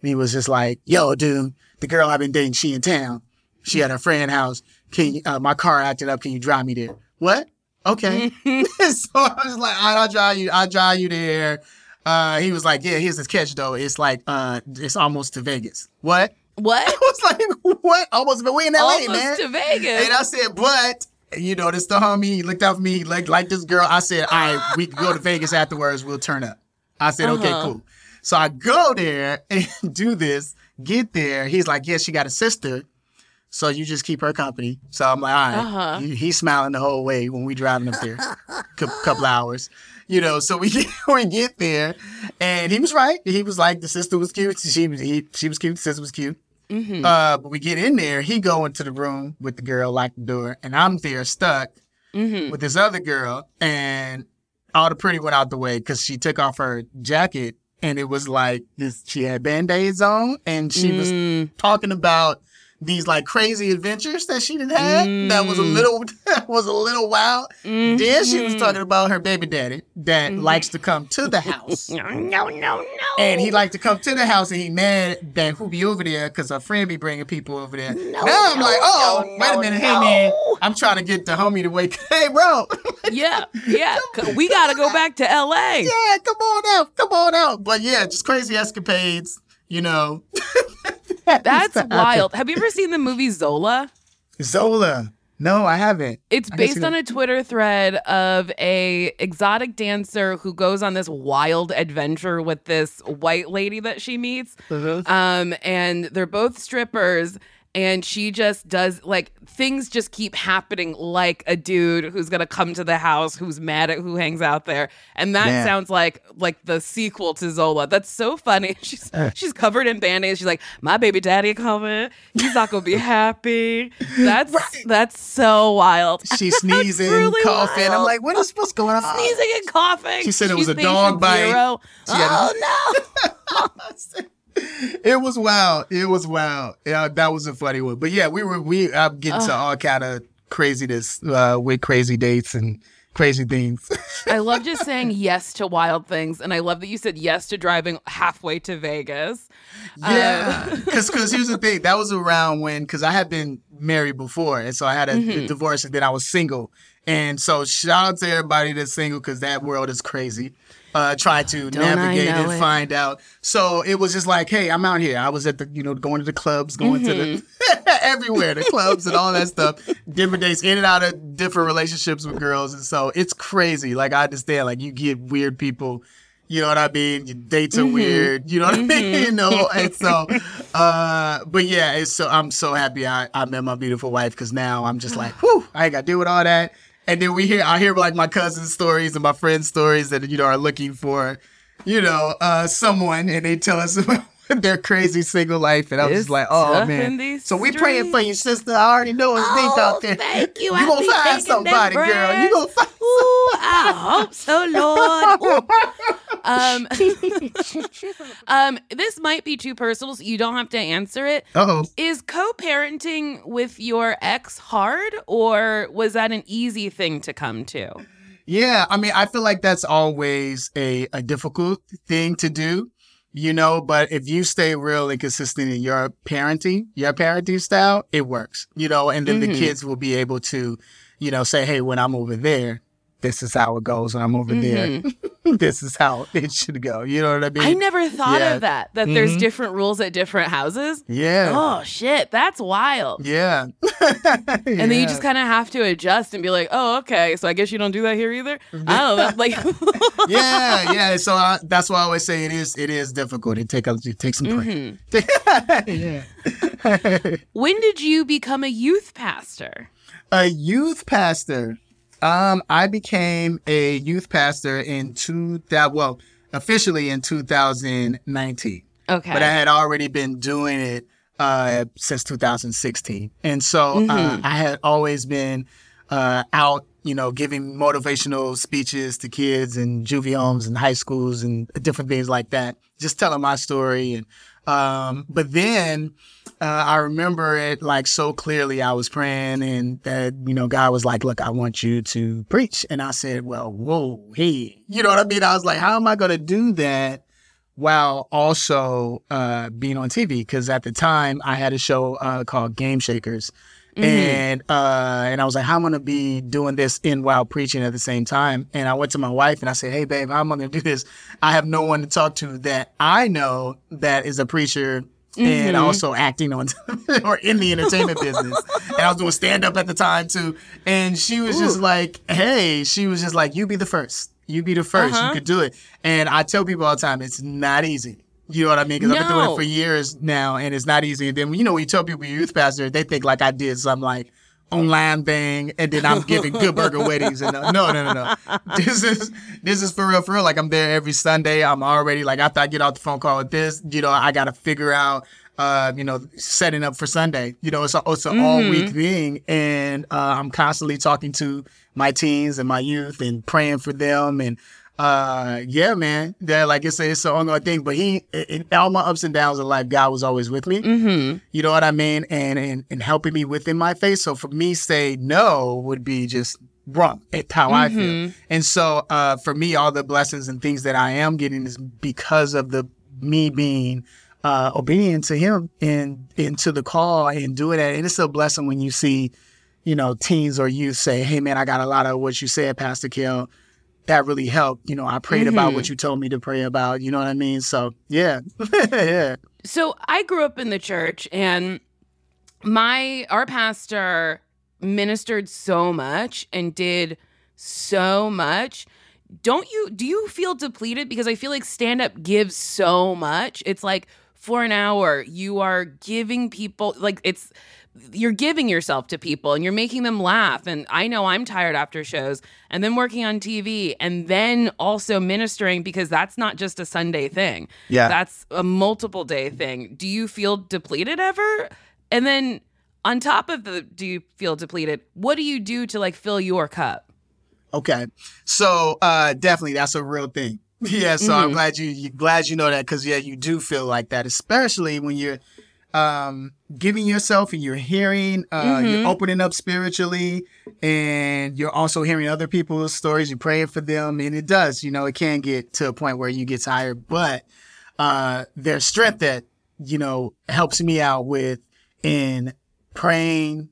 And he was just like, yo, dude, the girl I've been dating, she in town. She at her friend house. Can you, uh, my car acted up. Can you drive me there? What? Okay. <laughs> so I was like, right, I'll drive you. I'll drive you there. Uh, he was like, yeah, here's this catch though. It's like, uh, it's almost to Vegas. What? What? <laughs> I was like, what? Almost, but we in LA, Almost man. to Vegas. And I said, but you know, this the homie. He looked out for me. He like like this girl. I said, all right, we can go to Vegas afterwards. We'll turn up. I said, okay, Uh-huh. cool. So I go there <laughs> and do this. Get there. He's like, yeah, she got a sister. So you just keep her company. So I'm like, all right. Uh-huh. He- he's smiling the whole way when we driving up there, Cou- couple hours. You know, so we <laughs> get, we get there, and he was right. He was like, the sister was cute. She he, she was cute. The sister was cute. Mhm. Uh, but we get in there. He go into the room with the girl, lock the door, and I'm there stuck Mhm. with this other girl, and all the pretty went out the way because she took off her jacket, and it was like this. She had band aids on, and she was Mm. talking about these like crazy adventures that she did have. That was a Mm. little <laughs> that was a little wild. Then she was Mhm. talking about her baby daddy that likes to come to the house. No, <laughs> no, no, no. And he like to come to the house and he mad that who be over there because her friend be bringing people over there. now I'm no, like, oh, no, wait a minute, no. hey man, I'm trying to get the homie to wake. <laughs> Hey, bro, Yeah, yeah. We got to go back to LA. yeah, come on out, come on out. But yeah, just crazy escapades, you know. That's wild. Have you ever seen the movie Zola? Zola. No, I haven't. It's I based on a Twitter thread of a exotic dancer who goes on this wild adventure with this white lady that she meets. Um, and they're both strippers. And she just does like things just keep happening like a dude who's gonna come to the house who's mad at who hangs out there. And that Man. sounds like like the sequel to Zola. That's so funny. <laughs> She's Uh. she's covered in band-aids. She's like, My baby daddy coming. He's not gonna be <laughs> happy. That's that's so wild. she's <laughs> sneezing, really coughing. I'm like, what is what's going on? Sneezing and coughing. She said it was She's a dog bite. She had Oh no. <laughs> it was wild. It was wild. Yeah, that was a funny one. But yeah, we were we I'm getting to all kind of craziness uh, with crazy dates and crazy things. <laughs> I love just saying yes to wild things, and I love that you said yes to driving halfway to Vegas. yeah, <laughs> because here's the thing. That was around when because I had been married before, and so I had a, Mm-hmm. a divorce, and then I was single. And so shout out to everybody that's single because that world is crazy. Uh, try to Don't navigate and it? find out. So it was just like, hey, I'm out here. I was at the, you know, going to the clubs, going to the Mm-hmm. <laughs> everywhere, the clubs and all that stuff. Different days, in and out of different relationships with girls, and so it's crazy. Like I understand, like you get weird people. You know what I mean? Your dates are Mm-hmm. weird. You know what I mean? <laughs> You know, <laughs> and so, uh, but yeah, it's so I'm so happy I, I met my beautiful wife because now I'm just like, whew, I ain't got to deal with all that. And then we hear, I hear like my cousin's stories and my friends' stories that you know are looking for, you know, uh, someone, and they tell us <laughs> about <laughs> their crazy single life, and I was It's just like, oh man. So we praying for your sister. I already know it's deep out there. Oh, thank you. You I'll gonna find somebody, girl. You gonna find. Ooh, I hope so, Lord. Um, <laughs> um, this might be too personal, so you don't have to answer it. Oh, Is co-parenting with your ex hard, or was that an easy thing to come to? Yeah, I mean, I feel like that's always a, a difficult thing to do, you know, but if you stay real and consistent in your parenting, your parenting style, it works, you know, and then the Mhm. kids will be able to, you know, say, hey, when I'm over there, this is how it goes. When I'm over there, <laughs> this is how <laughs> it should go. You know what I mean? Mm-hmm. I never thought Yeah. of that. That there's Mhm. different rules at different houses. Yeah. Oh shit, that's wild. Yeah. <laughs> And then you just kind of have to adjust and be like, "Oh, okay. So I guess you don't do that here either." I don't know. Like, <laughs> yeah, yeah. So I, that's why I always say it is. It is difficult. It take a, it takes some Mm-hmm. yeah. when did you become a youth pastor? a youth pastor. Um, I became a youth pastor in two that well, officially in 2019, Okay. but I had already been doing it uh, since 2016, and so uh, I had always been uh, out, you know, giving motivational speeches to kids in juvie homes and high schools and different things like that, just telling my story and. Um, but then uh, I remember it like so clearly. I was praying, and that you know, God was like, "Look, I want you to preach," and I said, "Well, whoa, hey, you know what I mean?" I was like, "How am I going to do that?" While also uh, being on TV, because at the time I had a show uh, called Game Shakers, And uh, and I was like, how am I gonna be doing this in while preaching at the same time? And I went to my wife and I said, hey babe, how am I gonna do this? I have no one to talk to that I know that is a preacher and mm-hmm. also acting on <laughs> or in the entertainment business. And I was doing stand up at the time too. And she was just like, hey, she was just like, you be the first. You be the 1st You uh-huh. could do it. And I tell people all the time, it's not easy. You know what I mean? Because I've been doing it for years now, and it's not easy. And then you know when you tell people you're youth pastor, they think like I did some like online thing, and then I'm giving good burger weddings. And uh, no, no, no, no. This is this is for real, for real. Like I'm there every Sunday. I'm already like after I get off the phone call with this, you know, I got to figure out. Uh, you know, setting up for Sunday. You know, it's a, it's an all week thing, and uh, I'm constantly talking to my teens and my youth and praying for them and uh yeah man. That like it's a, it's an ongoing thing but he in all my ups and downs in life god was always with me. Mm-hmm. you know what i mean? And and, and helping me within my faith. So for me say no would be just wrong. It's how i feel. And so uh for me all the blessings and things that i am getting is because of the me being uh obedient to him and into the call and doing that. And it's a blessing when you see you know, teens or youth say, Hey man, I got a lot of what you said, Pastor Kel. That really helped. You know, I prayed about what mm-hmm. you told me to pray about. You know what I mean? So yeah. <laughs> yeah. So I grew up in the church and my our pastor ministered so much and did so much. Don't you do you feel depleted because I feel like stand up gives so much. It's like for an hour you are giving people like it's you're giving yourself to people and you're making them laugh and I know I'm tired after shows and then working on TV and then also ministering because that's not just a Sunday thing. Yeah. That's a multiple day thing. Do you feel depleted ever? And then on top of the do you feel depleted, what do you do to like fill your cup? Okay. So uh definitely that's a real thing. <laughs> Yeah, so I'm glad you you glad you know that because yeah, you do feel like that, especially when you're um giving yourself and you're hearing uh you're opening up spiritually and you're also hearing other people's stories you're praying for them and it does you know it can get to a point where you get tired but uh there's strength that you know helps me out with in praying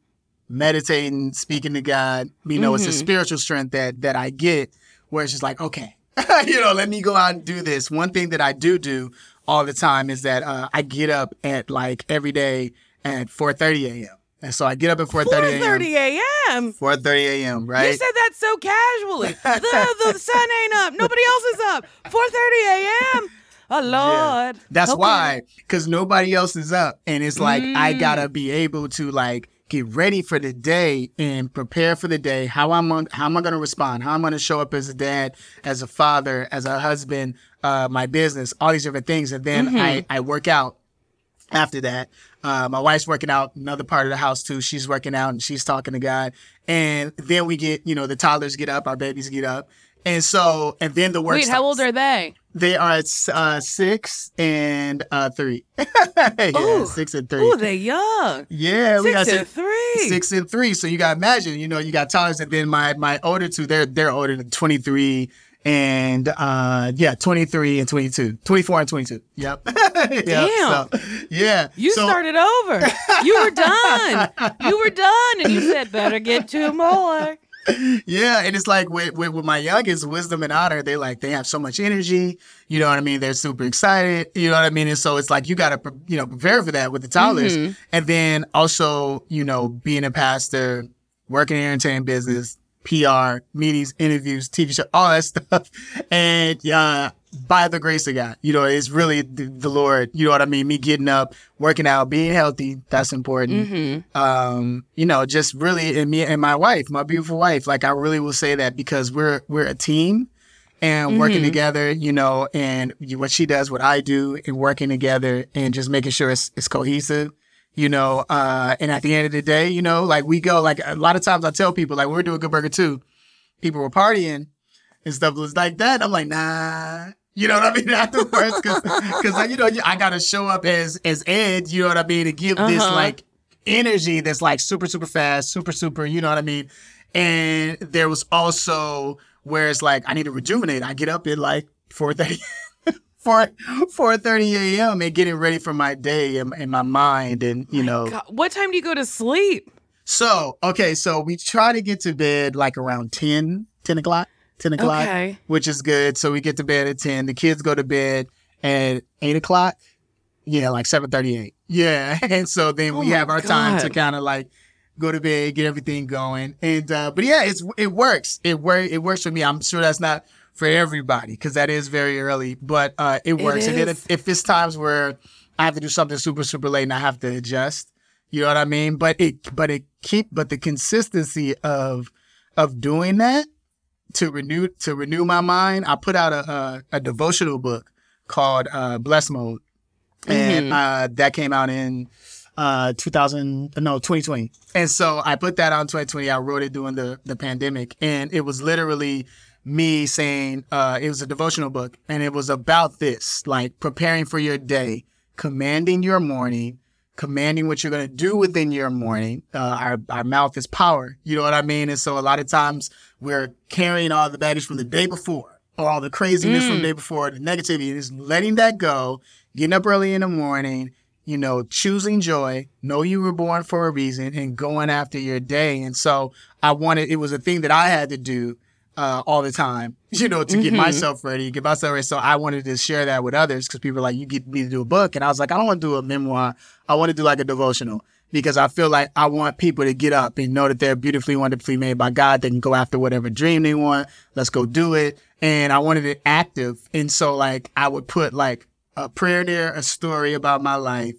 meditating speaking to god you know it's a spiritual strength that that i get where it's just like okay <laughs> you know let me go out and do this. One thing that i do do all the time is that uh, i get up at like every day at 4.30 a.m and so i get up at 4.30 a.m 4:30 a.m. 4.30 a.m Right? You said that so casually. the, the <laughs> sun ain't up. Nobody else is up. 4:30 a.m. Oh Lord. That's Okay. why, because nobody else is up, and it's like I gotta be able to like get ready for the day and prepare for the day. How I'm on, how am I gonna respond? How I'm gonna show up as a dad, as a father, as a husband, uh, my business, all these different things, and then I I work out after that. Uh, my wife's working out another part of the house too. She's working out and she's talking to God. And then we get, you know, the toddlers get up, our babies get up. And so, and then the work Wait, how old are they? They are uh, six and uh, three. <laughs> yeah, Ooh. six and three. Oh, they're young. yeah, we got Six and six, three. six and three. So you got to imagine, you know, you got toddlers, and then my my older two, they're they're older than twenty three and uh yeah 23 and 22 24 and 22 yep <laughs> Yep, Damn. so, yeah You so, started over. You were done. You were done, and you said, "Better get two more." Yeah, and it's like with, with, with my youngest, wisdom and honor, they like they have so much energy. You know what I mean? They're super excited. You know what I mean? And so it's like you got to you know prepare for that with the toddlers, and then also you know being a pastor, working in entertainment business, PR, meetings, interviews, TV show, all that <laughs> stuff, and uh, by the grace of God, you know, it's really the, the Lord. You know what I mean? Me getting up, working out, being healthy. That's important um, you know, just really and me and my wife, my beautiful wife, like I really will say that because we're we're a team and working together, you know, and what she does, what I do, and working together and just making sure it's, it's cohesive, you know. Uh, and at the end of the day, you know, like we go, like a lot of times I tell people, like we're doing Good Burger too, people were partying and stuff was like that. I'm like, nah. You know what I mean? <laughs> Afterwards, because because you know I gotta show up as as Ed. You know what I mean? To give this Uh-huh. like energy that's like super super fast, super super. You know what I mean? And there was also where it's like I need to rejuvenate. I get up at like four thirty. <laughs> 4 four thirty a.m. and getting ready for my day and, and my mind and you know God, what time do you go to sleep? So, okay, so we try to get to bed like around 10, 10 o'clock, 10 o'clock, Okay. which is good. So we get to bed at 10. The kids go to bed at 8 o'clock. Yeah, like 7.38. Yeah. <laughs> And so then Oh we have our time to kind of like go to bed, get everything going. And, uh, but yeah, it's, it works. It work, it works for me. I'm sure that's not for everybody because that is very early, but, uh, it works. and then if, if it's times where I have to do something super, super late and I have to adjust, you know what I mean? But it, but it keep, but the consistency of, of doing that to renew, to renew my mind, I put out a, a, a devotional book called, uh, Bless Mode. And, uh, that came out in, uh, 2000, no, 2020. And so I put that out in 2020. I wrote it during the, the pandemic and it was literally me saying, uh, it was a devotional book and it was about this, like preparing for your day, commanding your morning, commanding what you're going to do within your morning. Uh, our, our mouth is power. You know what I mean? And so a lot of times we're carrying all the baggage from the day before or all the craziness from the day before, the negativity, and just letting that go, getting up early in the morning, you know, choosing joy, know you were born for a reason and going after your day. And so I wanted, it was a thing that I had to do uh, all the time, <laughs> you know, to get myself ready, get myself ready. So I wanted to share that with others because people were like, you get me to do a book. And I was like, I don't want to do a memoir. I want to do like a devotional because I feel like I want people to get up and know that they're beautifully, wonderfully made by God. They can go after whatever dream they want. Let's go do it. And I wanted it active. And so like I would put like a prayer there, a story about my life,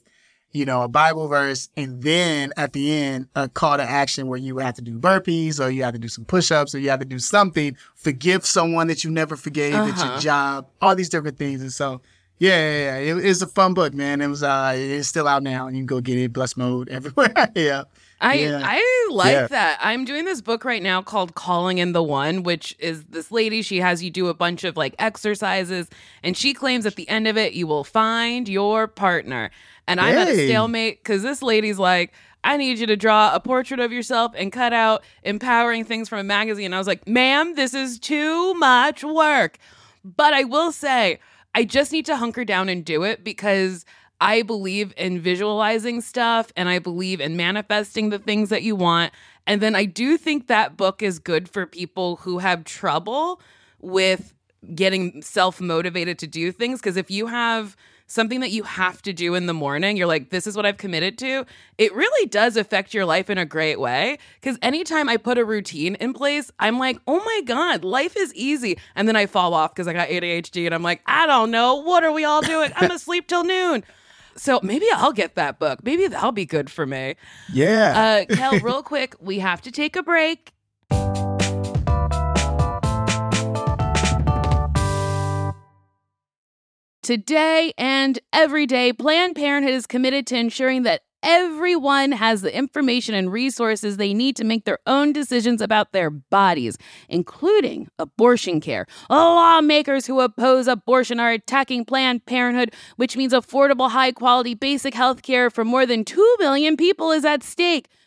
you know, a Bible verse, and then at the end, a call to action where you have to do burpees or you have to do some push ups or you have to do something, forgive someone that you never forgave at your Uh-huh. job, all these different things. And so, yeah, yeah, yeah. It, it's a fun book, man. It was, uh, it's still out now you can go get it, Bless Mode everywhere. <laughs> yeah. I Yeah. I like Yeah. that. I'm doing this book right now called Calling in the One, which is this lady. She has you do a bunch of like exercises, and she claims at the end of it you will find your partner. And I'm at a stalemate because this lady's like, I need you to draw a portrait of yourself and cut out empowering things from a magazine. And I was like, ma'am, this is too much work. But I will say, I just need to hunker down and do it because I believe in visualizing stuff and I believe in manifesting the things that you want. And then I do think that book is good for people who have trouble with getting self motivated to do things. Because if you have something that you have to do in the morning, you're like, this is what I've committed to, it really does affect your life in a great way. Because anytime I put a routine in place, I'm like, oh my God, life is easy. And then I fall off because I got ADHD and I'm like, I don't know. What are we all doing? I'm <laughs> asleep till noon. So maybe I'll get that book. Maybe that'll be good for me. Yeah. Uh, Kel, <laughs> real quick, we have to take a break. Today and every day, Planned Parenthood is committed to ensuring that everyone has the information and resources they need to make their own decisions about their bodies, including abortion care. Lawmakers who oppose abortion are attacking Planned Parenthood, which means affordable, high quality, basic health care for more than 2 million people is at stake.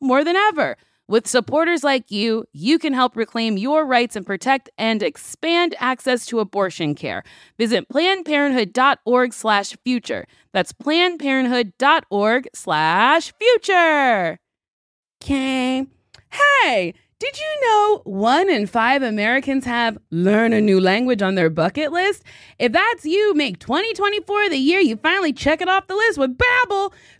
more than ever. With supporters like you, you can help reclaim your rights and protect and expand access to abortion care. Visit plannedparenthood.org/future. That's plannedparenthood.org slash future. Okay. Hey, did you know one in five Americans have learn a new language on their bucket list? If that's you, make 2024 the year you finally check it off the list with Babbel.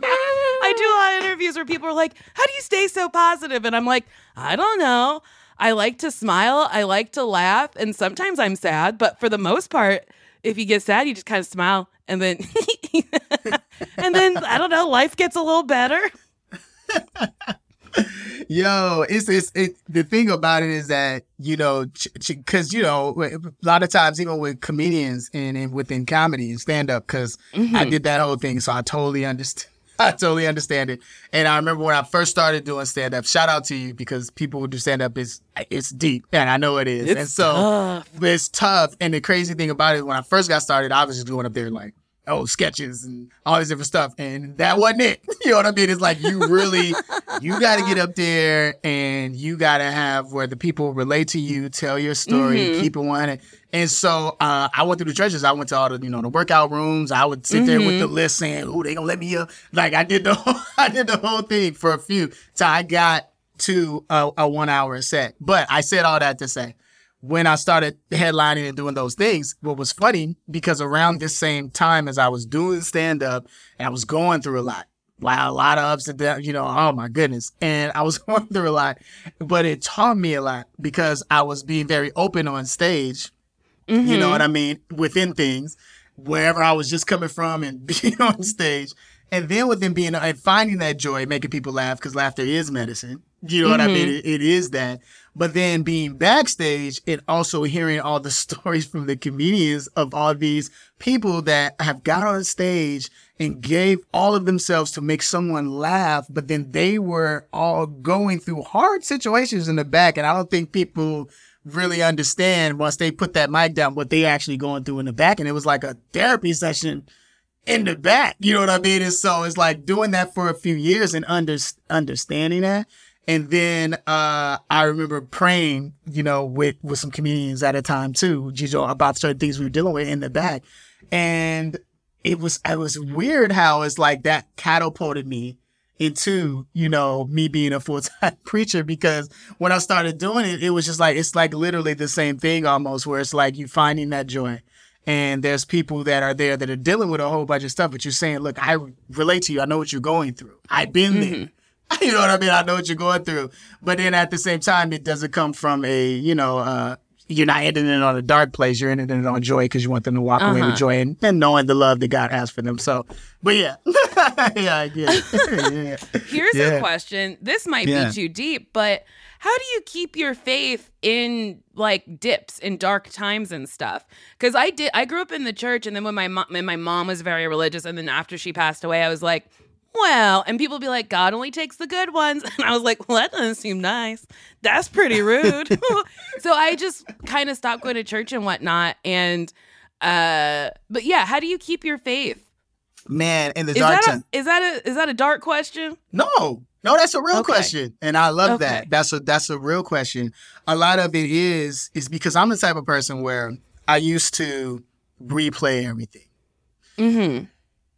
I do a lot of interviews where people are like, "How do you stay so positive?" And I'm like, "I don't know. I like to smile. I like to laugh, and sometimes I'm sad, but for the most part, if you get sad, you just kind of smile, and then, <laughs> and then I don't know, life gets a little better." <laughs> Yo, it's it's it. The thing about it is that you know, because you know, a lot of times even with comedians and, and within comedy and stand up, because I mm-hmm. did that whole thing, so I totally understand. <laughs> I totally understand it. And I remember when I first started doing stand up. Shout out to you because people who do stand up is it's deep, and I know it is. It's and so tough. it's tough. And the crazy thing about it, when I first got started, I was just going up there like. Oh, sketches and all this different stuff. And that wasn't it. <laughs> You know what I mean? It's like you really, you got to get up there and you got to have where the people relate to you, tell your story, keep it one. And so uh, I went through the trenches. I went to all the, you know, the workout rooms. I would sit there with the list saying, "Oh, they gonna let me up." Like I did the, <laughs> whole, I did the whole thing for a few till I got to a, a one hour set. But I said all that to say, when I started headlining and doing those things, what was funny because around this same time as I was doing stand up and I was going through a lot, like a lot of ups and downs, you know, oh my goodness. And I was <laughs> going through a lot, but it taught me a lot because I was being very open on stage. You know what mm-hmm. I mean? Within things, wherever I was just coming from and <laughs> being on stage. And then within being and finding that joy, making people laugh, because laughter is medicine. You know what I mean? Mm-hmm. It, it is that. But then being backstage and also hearing all the <laughs> stories from the comedians of all these people that have got on stage and gave all of themselves to make someone laugh, but then they were all going through hard situations in the back. And I don't think people really understand once they put that mic down what they actually going through in the back. And it was like a therapy session in the back. You know what I mean? And so it's like doing that for a few years and under, understanding that. And then uh, I remember praying, you know, with with some comedians at a time too, you about certain things we were dealing with in the back. And it was it was weird how it's like that catapulted me into, you know, me being a full time <laughs> preacher because when I started doing it, it was just like it's like literally the same thing almost where it's like you finding that joy. And there's people that are there that are dealing with a whole bunch of stuff, but you're saying, look, I relate to you. I know what you're going through. I've been there. <laughs> You know what I mean? I know what you're going through. But then at the same time, it doesn't come from a, you know, uh, you're not ending it on a dark place. You're ending it on joy because you want them to walk away with joy and, and knowing the love that God has for them. So, but yeah. <laughs> yeah, I get it. <laughs> yeah. Here's Yeah. a question. This might Yeah. be too deep, but how do you keep your faith in like dips in dark times and stuff? Because I did. I grew up in the church, and then when my mom, when my mom was very religious, and then after she passed away, I was like, well, and people be like, God only takes the good ones, <laughs> and I was like, well, that doesn't seem nice. That's pretty rude. <laughs> <laughs> so I just kind of stopped going to church and whatnot, and uh, but yeah, how do you keep your faith? Man, in the Is dark that time. a, is that a is that a dark question? No, no, that's a real Okay. question, and I love Okay. that. That's a that's a real question. A lot of it is is because I'm the type of person where I used to replay everything. Mm-hmm.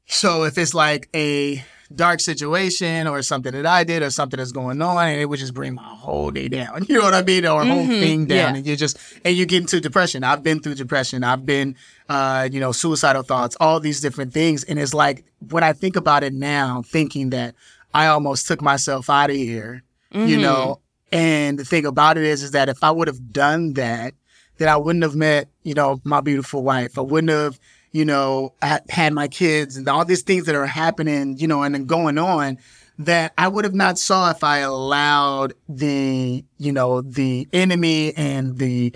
So if it's like a dark situation or something that I did or something that's going on, and it would just bring my whole day down. <laughs> You know what I mean? Or whole Mhm, thing down, yeah. and you just and you get into depression. I've been through depression. I've been, uh, you know, suicidal thoughts, all these different things, and it's like when I think about it now, thinking that I almost took myself out of here, you Mm-hmm. know. And the thing about it is, is that if I would have done that, then I wouldn't have met, you know, my beautiful wife. I wouldn't have, you know, ha- had my kids and all these things that are happening, you know, and then going on that I would have not saw if I allowed the, you know, the enemy and the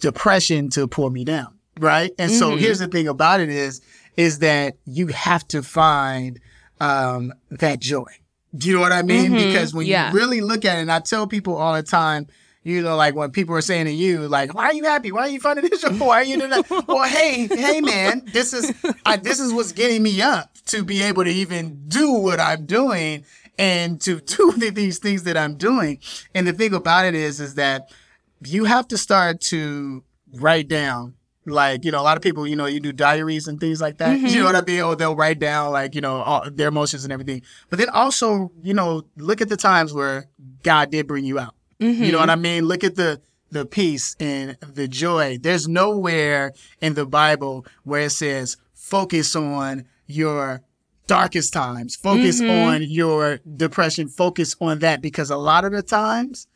depression to pull me down. Right. And so here's the thing about it is, is that you have to find, um, that joy. Do you know what I mean? Because when Yeah. you really look at it, and I tell people all the time, you know, like when people are saying to you, like, "Why are you happy? Why are you finding <laughs> this? Why are you doing that?" well, hey, hey, man, this is I, this is what's getting me up to be able to even do what I'm doing and to do <laughs> the, these things that I'm doing. And the thing about it is, is that you have to start to write down. Like, you know, a lot of people, you know, you do diaries and things like that. You know mm-hmm. what I mean? Or they'll write down like, you know, all their emotions and everything. But then also, you know, look at the times where God did bring you out. Mm-hmm. You know what I mean? Look at the the peace and the joy. There's nowhere in the Bible where it says focus on your darkest times, focus mm-hmm. on your depression, focus on that because a lot of the times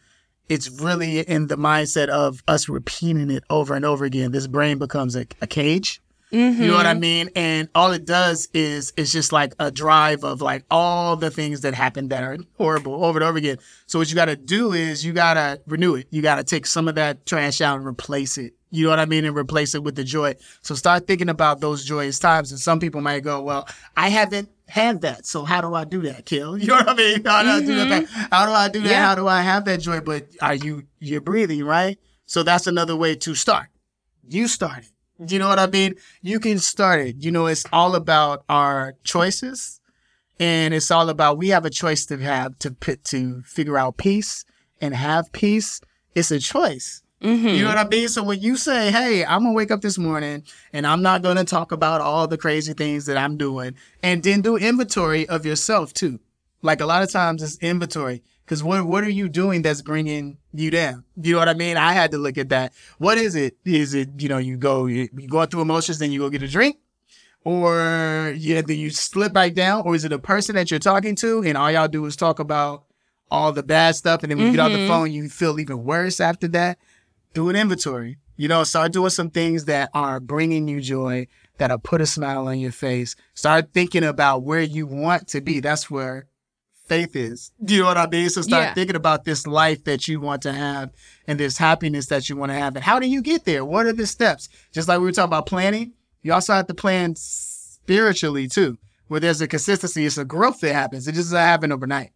it's really in the mindset of us repeating it over and over again. This brain becomes a, a cage. You know what I mm-hmm. mean? And all it does is it's just like a drive of like all the things that happen that are horrible over and over again. So what you got to do is you got to renew it. You got to take some of that trash out and replace it. You know what I mean? And replace it with the joy. So start thinking about those joyous times. And some people might go, well, I haven't had that. So how do I do that, Kel? <laughs> You know what I mean? How do I do that? Mm-hmm. How do I do that? Yeah. How do I have that joy? But are you, you're breathing, right? So that's another way to start. You start it. You know what I mean? You can start it. You know, it's all about our choices. And it's all about we have a choice to have to put to figure out peace and have peace. It's a choice. Mm-hmm. You know what I mean? So when you say, "Hey, I'm gonna wake up this morning and I'm not gonna talk about all the crazy things that I'm doing," and then do inventory of yourself too. Like a lot of times, it's inventory because what what are you doing that's bringing you down? You know what I mean? I had to look at that. What is it? Is it you know you go you, you go through emotions, then you go get a drink, or yeah, then you slip back down, or is it a person that you're talking to and all y'all do is talk about all the bad stuff, and then when you get off the mm-hmm. phone, you feel even worse after that? do an inventory. You know, start doing some things that are bringing you joy, that are put a smile on your face. Start thinking about where you want to be. That's where faith is. Do you know what I mean? So start Yeah. thinking about this life that you want to have and this happiness that you want to have. And how do you get there? What are the steps? Just like we were talking about planning, you also have to plan spiritually too, where there's a consistency. It's a growth that happens. It just doesn't happen overnight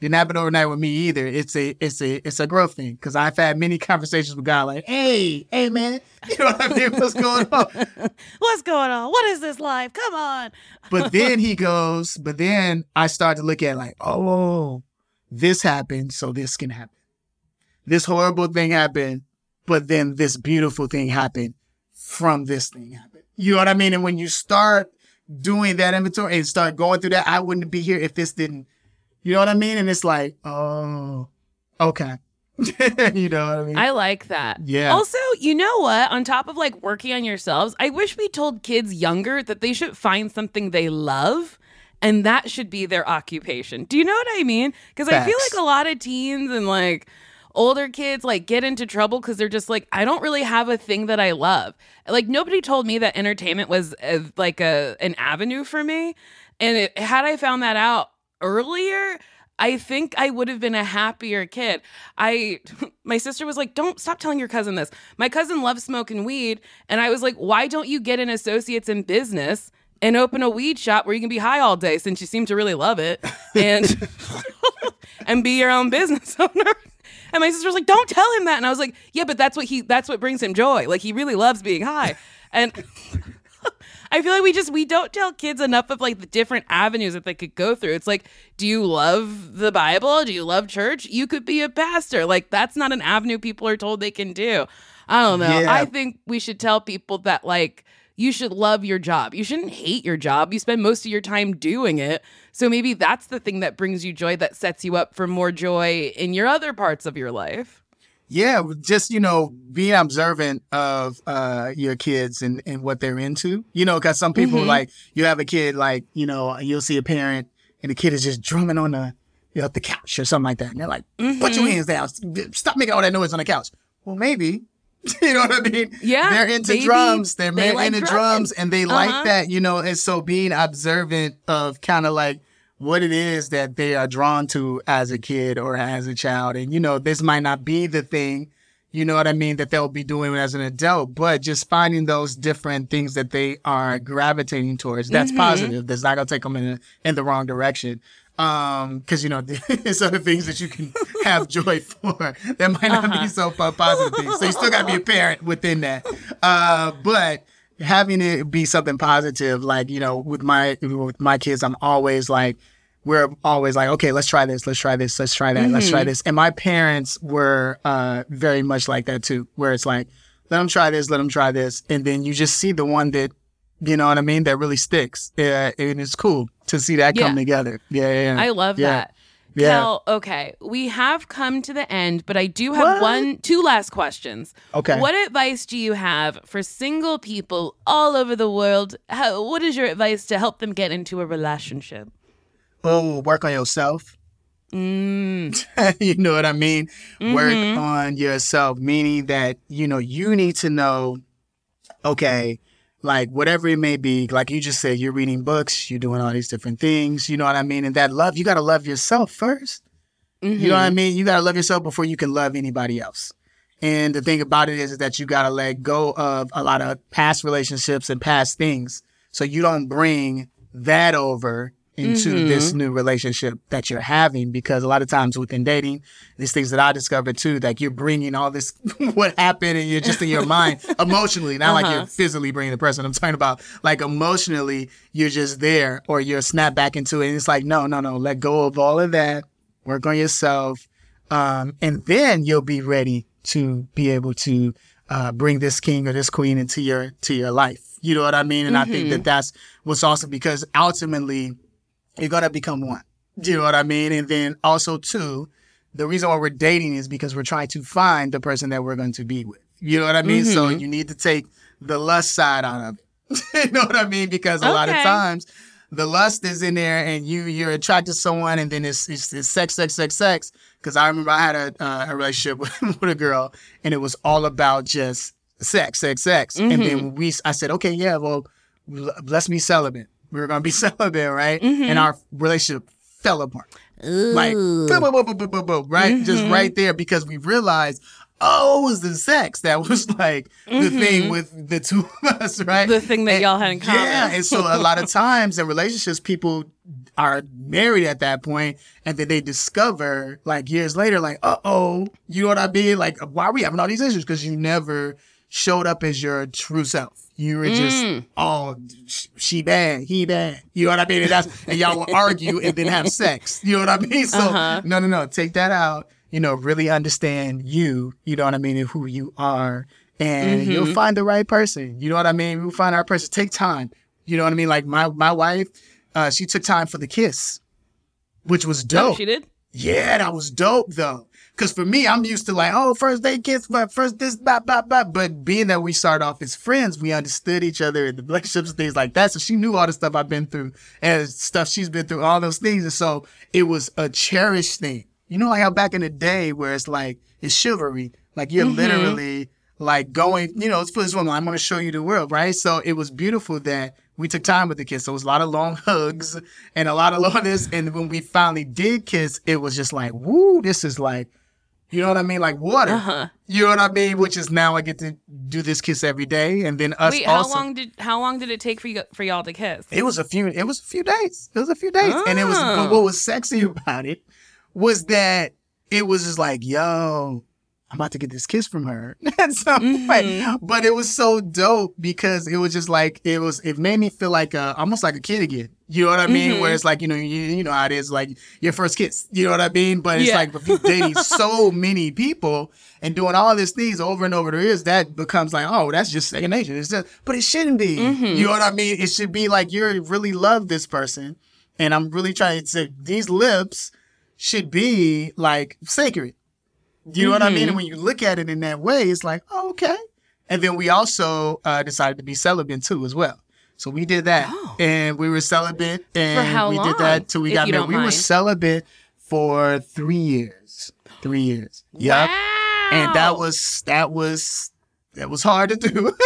didn't happen overnight with me either. It's a it's a it's a growth thing because I've had many conversations with God like, hey, hey man, <laughs> you know what I mean? What's going on? <laughs> What's going on? What is this life? Come on. <laughs> But then he goes, but then I start to look at like, oh, this happened, so this can happen. This horrible thing happened, but then this beautiful thing happened from this thing happened. You know what I mean? And when you start doing that inventory and start going through that, I wouldn't be here if this didn't. You know what I mean? And it's like, oh, okay. <laughs> you know what I mean? I like that. Yeah. Also, you know what? On top of like working on yourselves, I wish we told kids younger that they should find something they love and that should be their occupation. Do you know what I mean? Because I feel like a lot of teens and like older kids like get into trouble because they're just like, I don't really have a thing that I love. Like nobody told me that entertainment was uh like a an avenue for me. And it, had I found that out earlier, I think I would have been a happier kid. I <laughs> my sister was like, "Don't stop telling your cousin this." My cousin loves smoking weed, and I was like, "Why don't you get an associates in business and open a weed shop where you can be high all day since you seem to really love it and <laughs> <laughs> and be your own business owner?" And my sister was like, "Don't tell him that." And I was like, "Yeah, but that's what he that's what brings him joy. Like he really loves being high." And I feel like we just we don't tell kids enough of like the different avenues that they could go through. It's like, do you love the Bible? Do you love church? You could be a pastor. Like that's not an avenue people are told they can do. I don't know. Yeah. I think we should tell people that like you should love your job. You shouldn't hate your job. You spend most of your time doing it. So maybe that's the thing that brings you joy that sets you up for more joy in your other parts of your life. Yeah, just you know, being observant of uh your kids and and what they're into. You know, because some people Mhm. like you have a kid like you know you'll see a parent and the kid is just drumming on the you know, the couch or something like that, and they're like, "Put your hands down, stop making all that noise on the couch." Well, maybe. <laughs> You know what I mean? Yeah, they're into maybe drums. They're they like into drumming. drums, and they like Uh-huh. that. You know, and so being observant of kind of like what it is that they are drawn to as a kid or as a child. And, you know, this might not be the thing, you know what I mean, that they'll be doing as an adult, but just finding those different things that they are gravitating towards, that's positive. That's not going to take them in, a, in the wrong direction. Um, cause you know, <laughs> there's other things that you can have <laughs> joy for that might not be so positive things. So you still gotta be a parent within that. Uh, but having it be something positive, like, you know, with my, with my kids, I'm always like, we're always like, okay, let's try this, let's try this, let's try that, let's try this. And my parents were, uh, very much like that too, where it's like, let them try this, let them try this. And then you just see the one that, you know what I mean, that really sticks. Yeah. And it's cool to see that come together. Yeah. Yeah. yeah. I love Yeah. that. Yeah. Kel, okay, we have come to the end, but I do have What? one, two last questions. Okay. What advice do you have for single people all over the world? How, what is your advice to help them get into a relationship? Oh, work on yourself. Mm, <laughs> you know what I mean? Work Mhm. on yourself, meaning that, you know, you need to know, okay, like whatever it may be, like you just said, you're reading books, you're doing all these different things, you know what I mean? And that love, you got to love yourself 1st You know what I mm-hmm. mean? You got to love yourself before you can love anybody else. And the thing about it is is that you got to let go of a lot of past relationships and past things. So you don't bring that over into this new relationship that you're having because a lot of times within dating, these things that I discovered too, like you're bringing all this, <laughs> what happened and you're just in your mind <laughs> emotionally, not like Uh-huh. you're physically bringing the person. I'm talking about like emotionally, you're just there or you're snap back into it. And it's like, no, no, no, let go of all of that work on yourself, um, and then you'll be ready to be able to uh, bring this king or this queen into your to your life. You know what I mean? And I think that that's what's awesome because ultimately you're gonna become one. Do you know what I mean? And then also too, the reason why we're dating is because we're trying to find the person that we're going to be with. You know what I mean? So you need to take the lust side out of it. <laughs> you know what I mean? Because a lot of times the lust is in there and you you're attracted to someone and then it's it's, it's sex sex sex sex because i remember i had a, uh, a relationship <laughs> with, with a girl and it was all about just sex sex sex and then we i said okay yeah well let's be celibate we were gonna be <laughs> celibate right? And our relationship fell apart. Like boom, boom, boom, boom, boom, boom, right? Just right there because we realized oh it was the sex that <laughs> was like the thing with the two of us right? The thing that And- y'all had in common. yeah, and so a lot of <laughs> times in relationships, people are married at that point, and then they discover like years later, like, uh oh, you know what I mean? Like, why are we having all these issues? Because you never showed up as your true self. You were just, Mm. oh, she bad, he bad. You know what I mean? And, that's, and y'all will argue and then have sex. You know what I mean? So, Uh-huh. no, no, no. Take that out. You know, really understand you. You know what I mean? And who you are. And Mm-hmm. you'll find the right person. You know what I mean? We'll find our person. Take time. You know what I mean? Like my my wife, uh, she took time for the kiss, which was Oh, dope. she did? Yeah, that was dope though. Cause for me, I'm used to like, oh, first they kiss, but first this, blah, blah, blah. But being that we started off as friends, we understood each other and the relationships and things like that. So she knew all the stuff I've been through and stuff she's been through, all those things. And so it was a cherished thing. You know, like how back in the day where it's like, it's chivalry. Like you're mm-hmm. literally like going, you know, it's for this woman, I'm going to show you the world, right? So it was beautiful that we took time with the kiss. So it was a lot of long <laughs> hugs and a lot of long this. And when we finally did kiss, it was just like, woo, this is like, you know what I mean? Like water. Uh-huh. You know what I mean? Which is now I get to do this kiss every day. And then us Wait, how also. long did how long did it take for you for y'all to kiss? It was a few. It was a few days. It was a few days, and it was. Oh. But what was sexy about it was that it was just like, yo, I'm about to get this kiss from her <laughs> at some Mm-hmm. point. But it was so dope because it was just like it was. It made me feel like a, almost like a kid again. You know what I mean? Mm-hmm. Where it's like you know you, you know how it is like your first kiss. You know what I mean? But it's Yeah. like if dating <laughs> so many people and doing all these things over and over the years, that becomes like, oh, that's just second nature. It's just, but it shouldn't be. Mm-hmm. You know what I mean? It should be like you really love this person, and I'm really trying to say these lips should be like sacred. You know what I Mm-hmm. mean? And when you look at it in that way, it's like, oh, okay. And then we also uh, decided to be celibate too, as well. So we did that, Oh. and we were celibate, and we did that till we got married. We were celibate for three years. Three years. Yep. Wow. And that was that was that was hard to do. <laughs>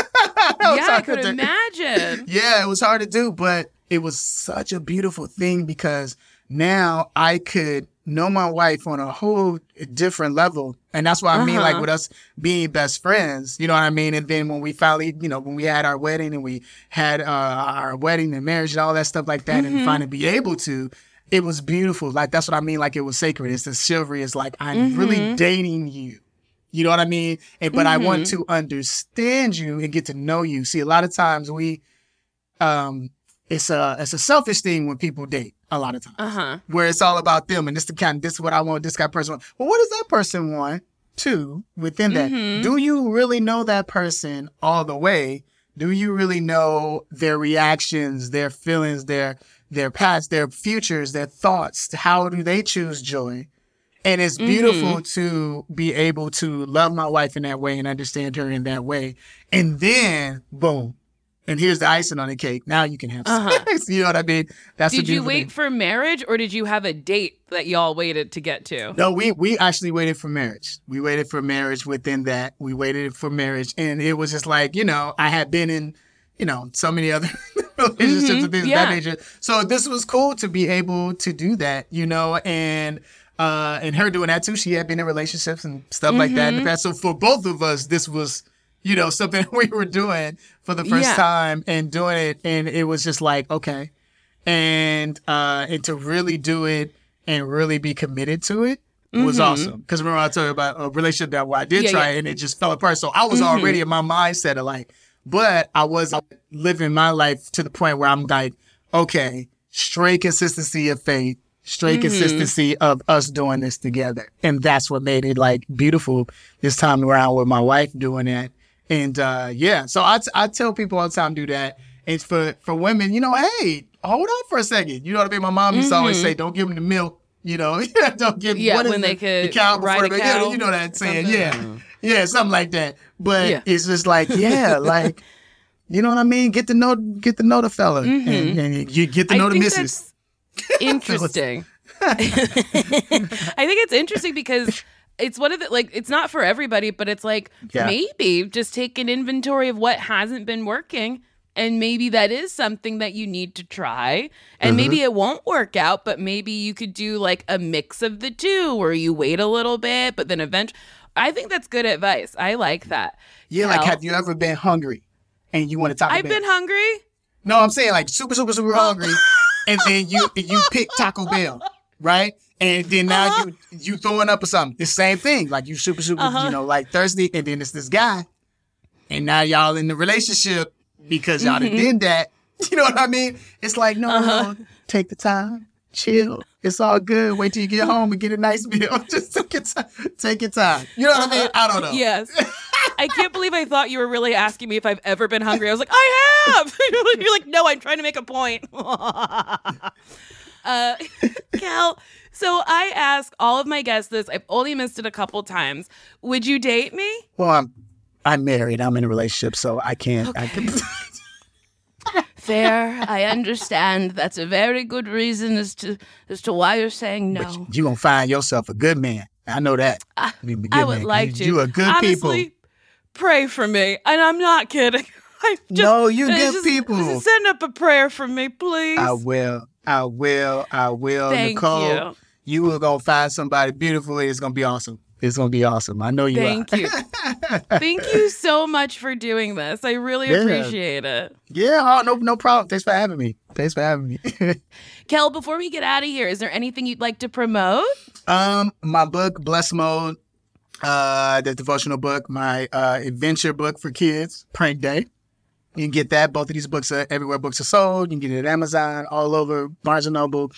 Yeah, I could imagine. <laughs> Yeah, it was hard to do, but it was such a beautiful thing because now I could know my wife on a whole different level. And that's what I mean, like Uh-huh. with us being best friends, you know what I mean? And then when we finally, you know, when we had our wedding and we had uh, our wedding and marriage and all that stuff like that, Mm-hmm. and finally be able to, it was beautiful. Like that's what I mean, like it was sacred. It's the chivalry. It's like I'm Mm-hmm. really dating you. You know what I mean? And but I want Mm-hmm. to understand you and get to know you. See, a lot of times we um it's a it's a selfish thing when people date a lot of times Uh huh. where it's all about them and this the kind this is what I want, this guy person want. Well, what does that person want too within that? Mhm. Do you really know that person all the way? Do you really know their reactions, their feelings, their their past, their futures, their thoughts? How do they choose joy? And it's beautiful to be able to love my wife in that way and understand her in that way. And then, boom. And here's the icing on the cake. Now you can have Uh-huh. sex. <laughs> You know what I mean? That's Did you beautiful thing. wait for marriage or did you have a date that y'all waited to get to? No, we we actually waited for marriage. We waited for marriage within that. We waited for marriage, and it was just like you know I had been in you know so many other <laughs> relationships Mhm, and things yeah. of that nature. So this was cool to be able to do that, you know, and uh and her doing that too. She had been in relationships and stuff like that in Mm-hmm. the past. So for both of us, this was you know something <laughs> we were doing for the first Yeah. time and doing it, and it was just like okay and uh and to really do it and really be committed to it was awesome. Because remember I told you about a relationship that I did Mm-hmm. Yeah, try yeah. Mm-hmm. and it just fell apart. So I was already in my mindset of like, but I was living my life to the point where I'm like, okay, straight consistency of faith, straight Mm-hmm. consistency of us doing this together. And that's what made it like beautiful this time around with my wife doing that. And uh yeah, so I, t- I tell people all the time do that. And for for women, you know, hey, hold on for a second. You know what I mean? My mom used to always say, don't give them the milk. You know, <laughs> don't give Mm-hmm. Yeah, what is when they it? could the cow before ride the a yeah, you know that saying, something. yeah, yeah, something like that. But Yeah. it's just like, yeah, <laughs> like you know what I mean. Get to know, get to know the fella, and, and you get to know Mm-hmm. I the think missus. that's <laughs> interesting. I think it's interesting because it's one of the like it's not for everybody, but it's like Yeah. maybe just take an inventory of what hasn't been working. And maybe that is something that you need to try. And maybe Mm-hmm. it won't work out, but maybe you could do like a mix of the two where you wait a little bit, but then eventually. I think that's good advice. I like that. Yeah, like have you ever been hungry and you want to talk I've been hungry. No, I'm saying like super, super, super hungry, and then you you pick Taco Bell, right? And then now Uh-huh. you you throwing up or something. The same thing, like you super, super, Uh-huh. you know, like thirsty, and then it's this guy, and now y'all in the relationship because y'all Mm-hmm. did that. <laughs> You know what I mean? It's like no, Uh-huh. no, take the time, chill. It's all good. Wait till you get home and get a nice meal. <laughs> Just take your time. Take your time. You know what I mean? I don't know. Yes. I <laughs> can't believe I thought you were really asking me if I've ever been hungry. I was like, I have. You're like, no, I'm trying to make a point. uh, Kel, so I ask all of my guests this. I've only missed it a couple times. Would you date me? Well, I'm I'm married. I'm in a relationship, so I can't. I can, <laughs> Fair. I understand. That's a very good reason as to as to why you're saying no. But you gonna find yourself a good man. I know that. I- You be a I good would man. like You- to. You are good Honestly, people. Pray for me, and I'm not kidding. <laughs> I just, No, you uh, good just- people. just Send up a prayer for me, please. I will. I will. I will. Thank Nicole, you. you will gonna find somebody beautiful. It's gonna be awesome. It's gonna be awesome. I know you Thank are. you. Thank you <laughs> so much for doing this. I really Yeah. appreciate it. Yeah. Oh, no, no problem. Thanks for having me. Thanks for having me. <laughs> Kel, before we get out of here, is there anything you'd like to promote? Um, my book, Blessed Mode, uh, the devotional book, my uh, adventure book for kids, Prank Day. You can get that. Both of these books are everywhere books are sold. You can get it at Amazon, all over Barnes and Noble.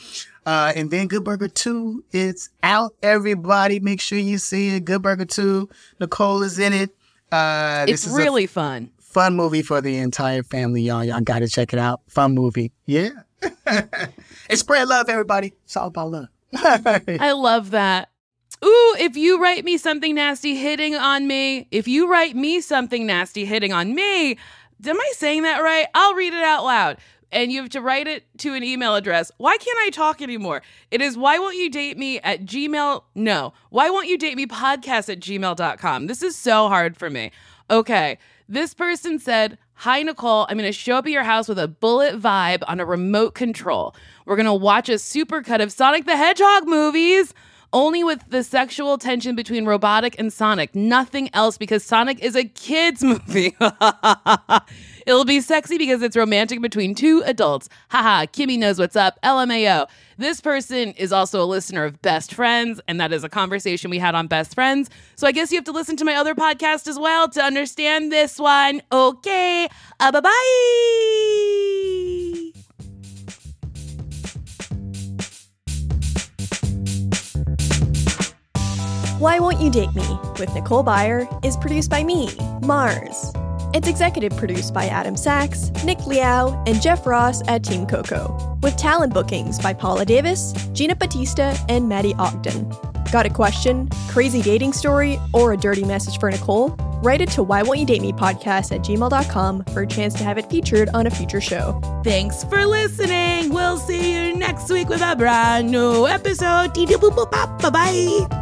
Uh, and then Good Burger 2, it's out, everybody. Make sure you see it. Good Burger 2. Nicole is in it. Uh, It's is really fun. fun movie for the entire family, y'all. Y'all got to check it out. Fun movie. Yeah. <laughs> and spread love, everybody. It's all about love. <laughs> I love that. Ooh, if you write me something nasty hitting on me, if you write me something nasty hitting on me, am I saying that right? I'll read it out loud. And you have to write it to an email address. Why can't I talk anymore? It is why won't you date me at Gmail? No. Why won't you date me podcast at gmail.com? This is so hard for me. Okay. This person said, Hi, Nicole. I'm going to show up at your house with a bullet vibe on a remote control. We're going to watch a supercut of Sonic the Hedgehog movies, only with the sexual tension between Robotnik and Sonic. Nothing else because Sonic is a kid's <laughs> movie. It'll be sexy because it's romantic between two adults. Haha, Kimmy knows what's up. LMAO. This person is also a listener of Best Friends, and that is a conversation we had on Best Friends. So I guess you have to listen to my other podcast as well to understand this one. Okay. Uh, bye bye. Why Won't You Date Me with Nicole Byer is produced by me, Mars. It's executive produced by Adam Sachs, Nick Liao, and Jeff Ross at Team Coco, with talent bookings by Paula Davis, Gina Batista, and Maddie Ogden. Got a question, crazy dating story, or a dirty message for Nicole? Write it to Why Won't You Date Me podcast at gmail.com for a chance to have it featured on a future show. Thanks for listening. We'll see you next week with a brand new episode. Bye bye.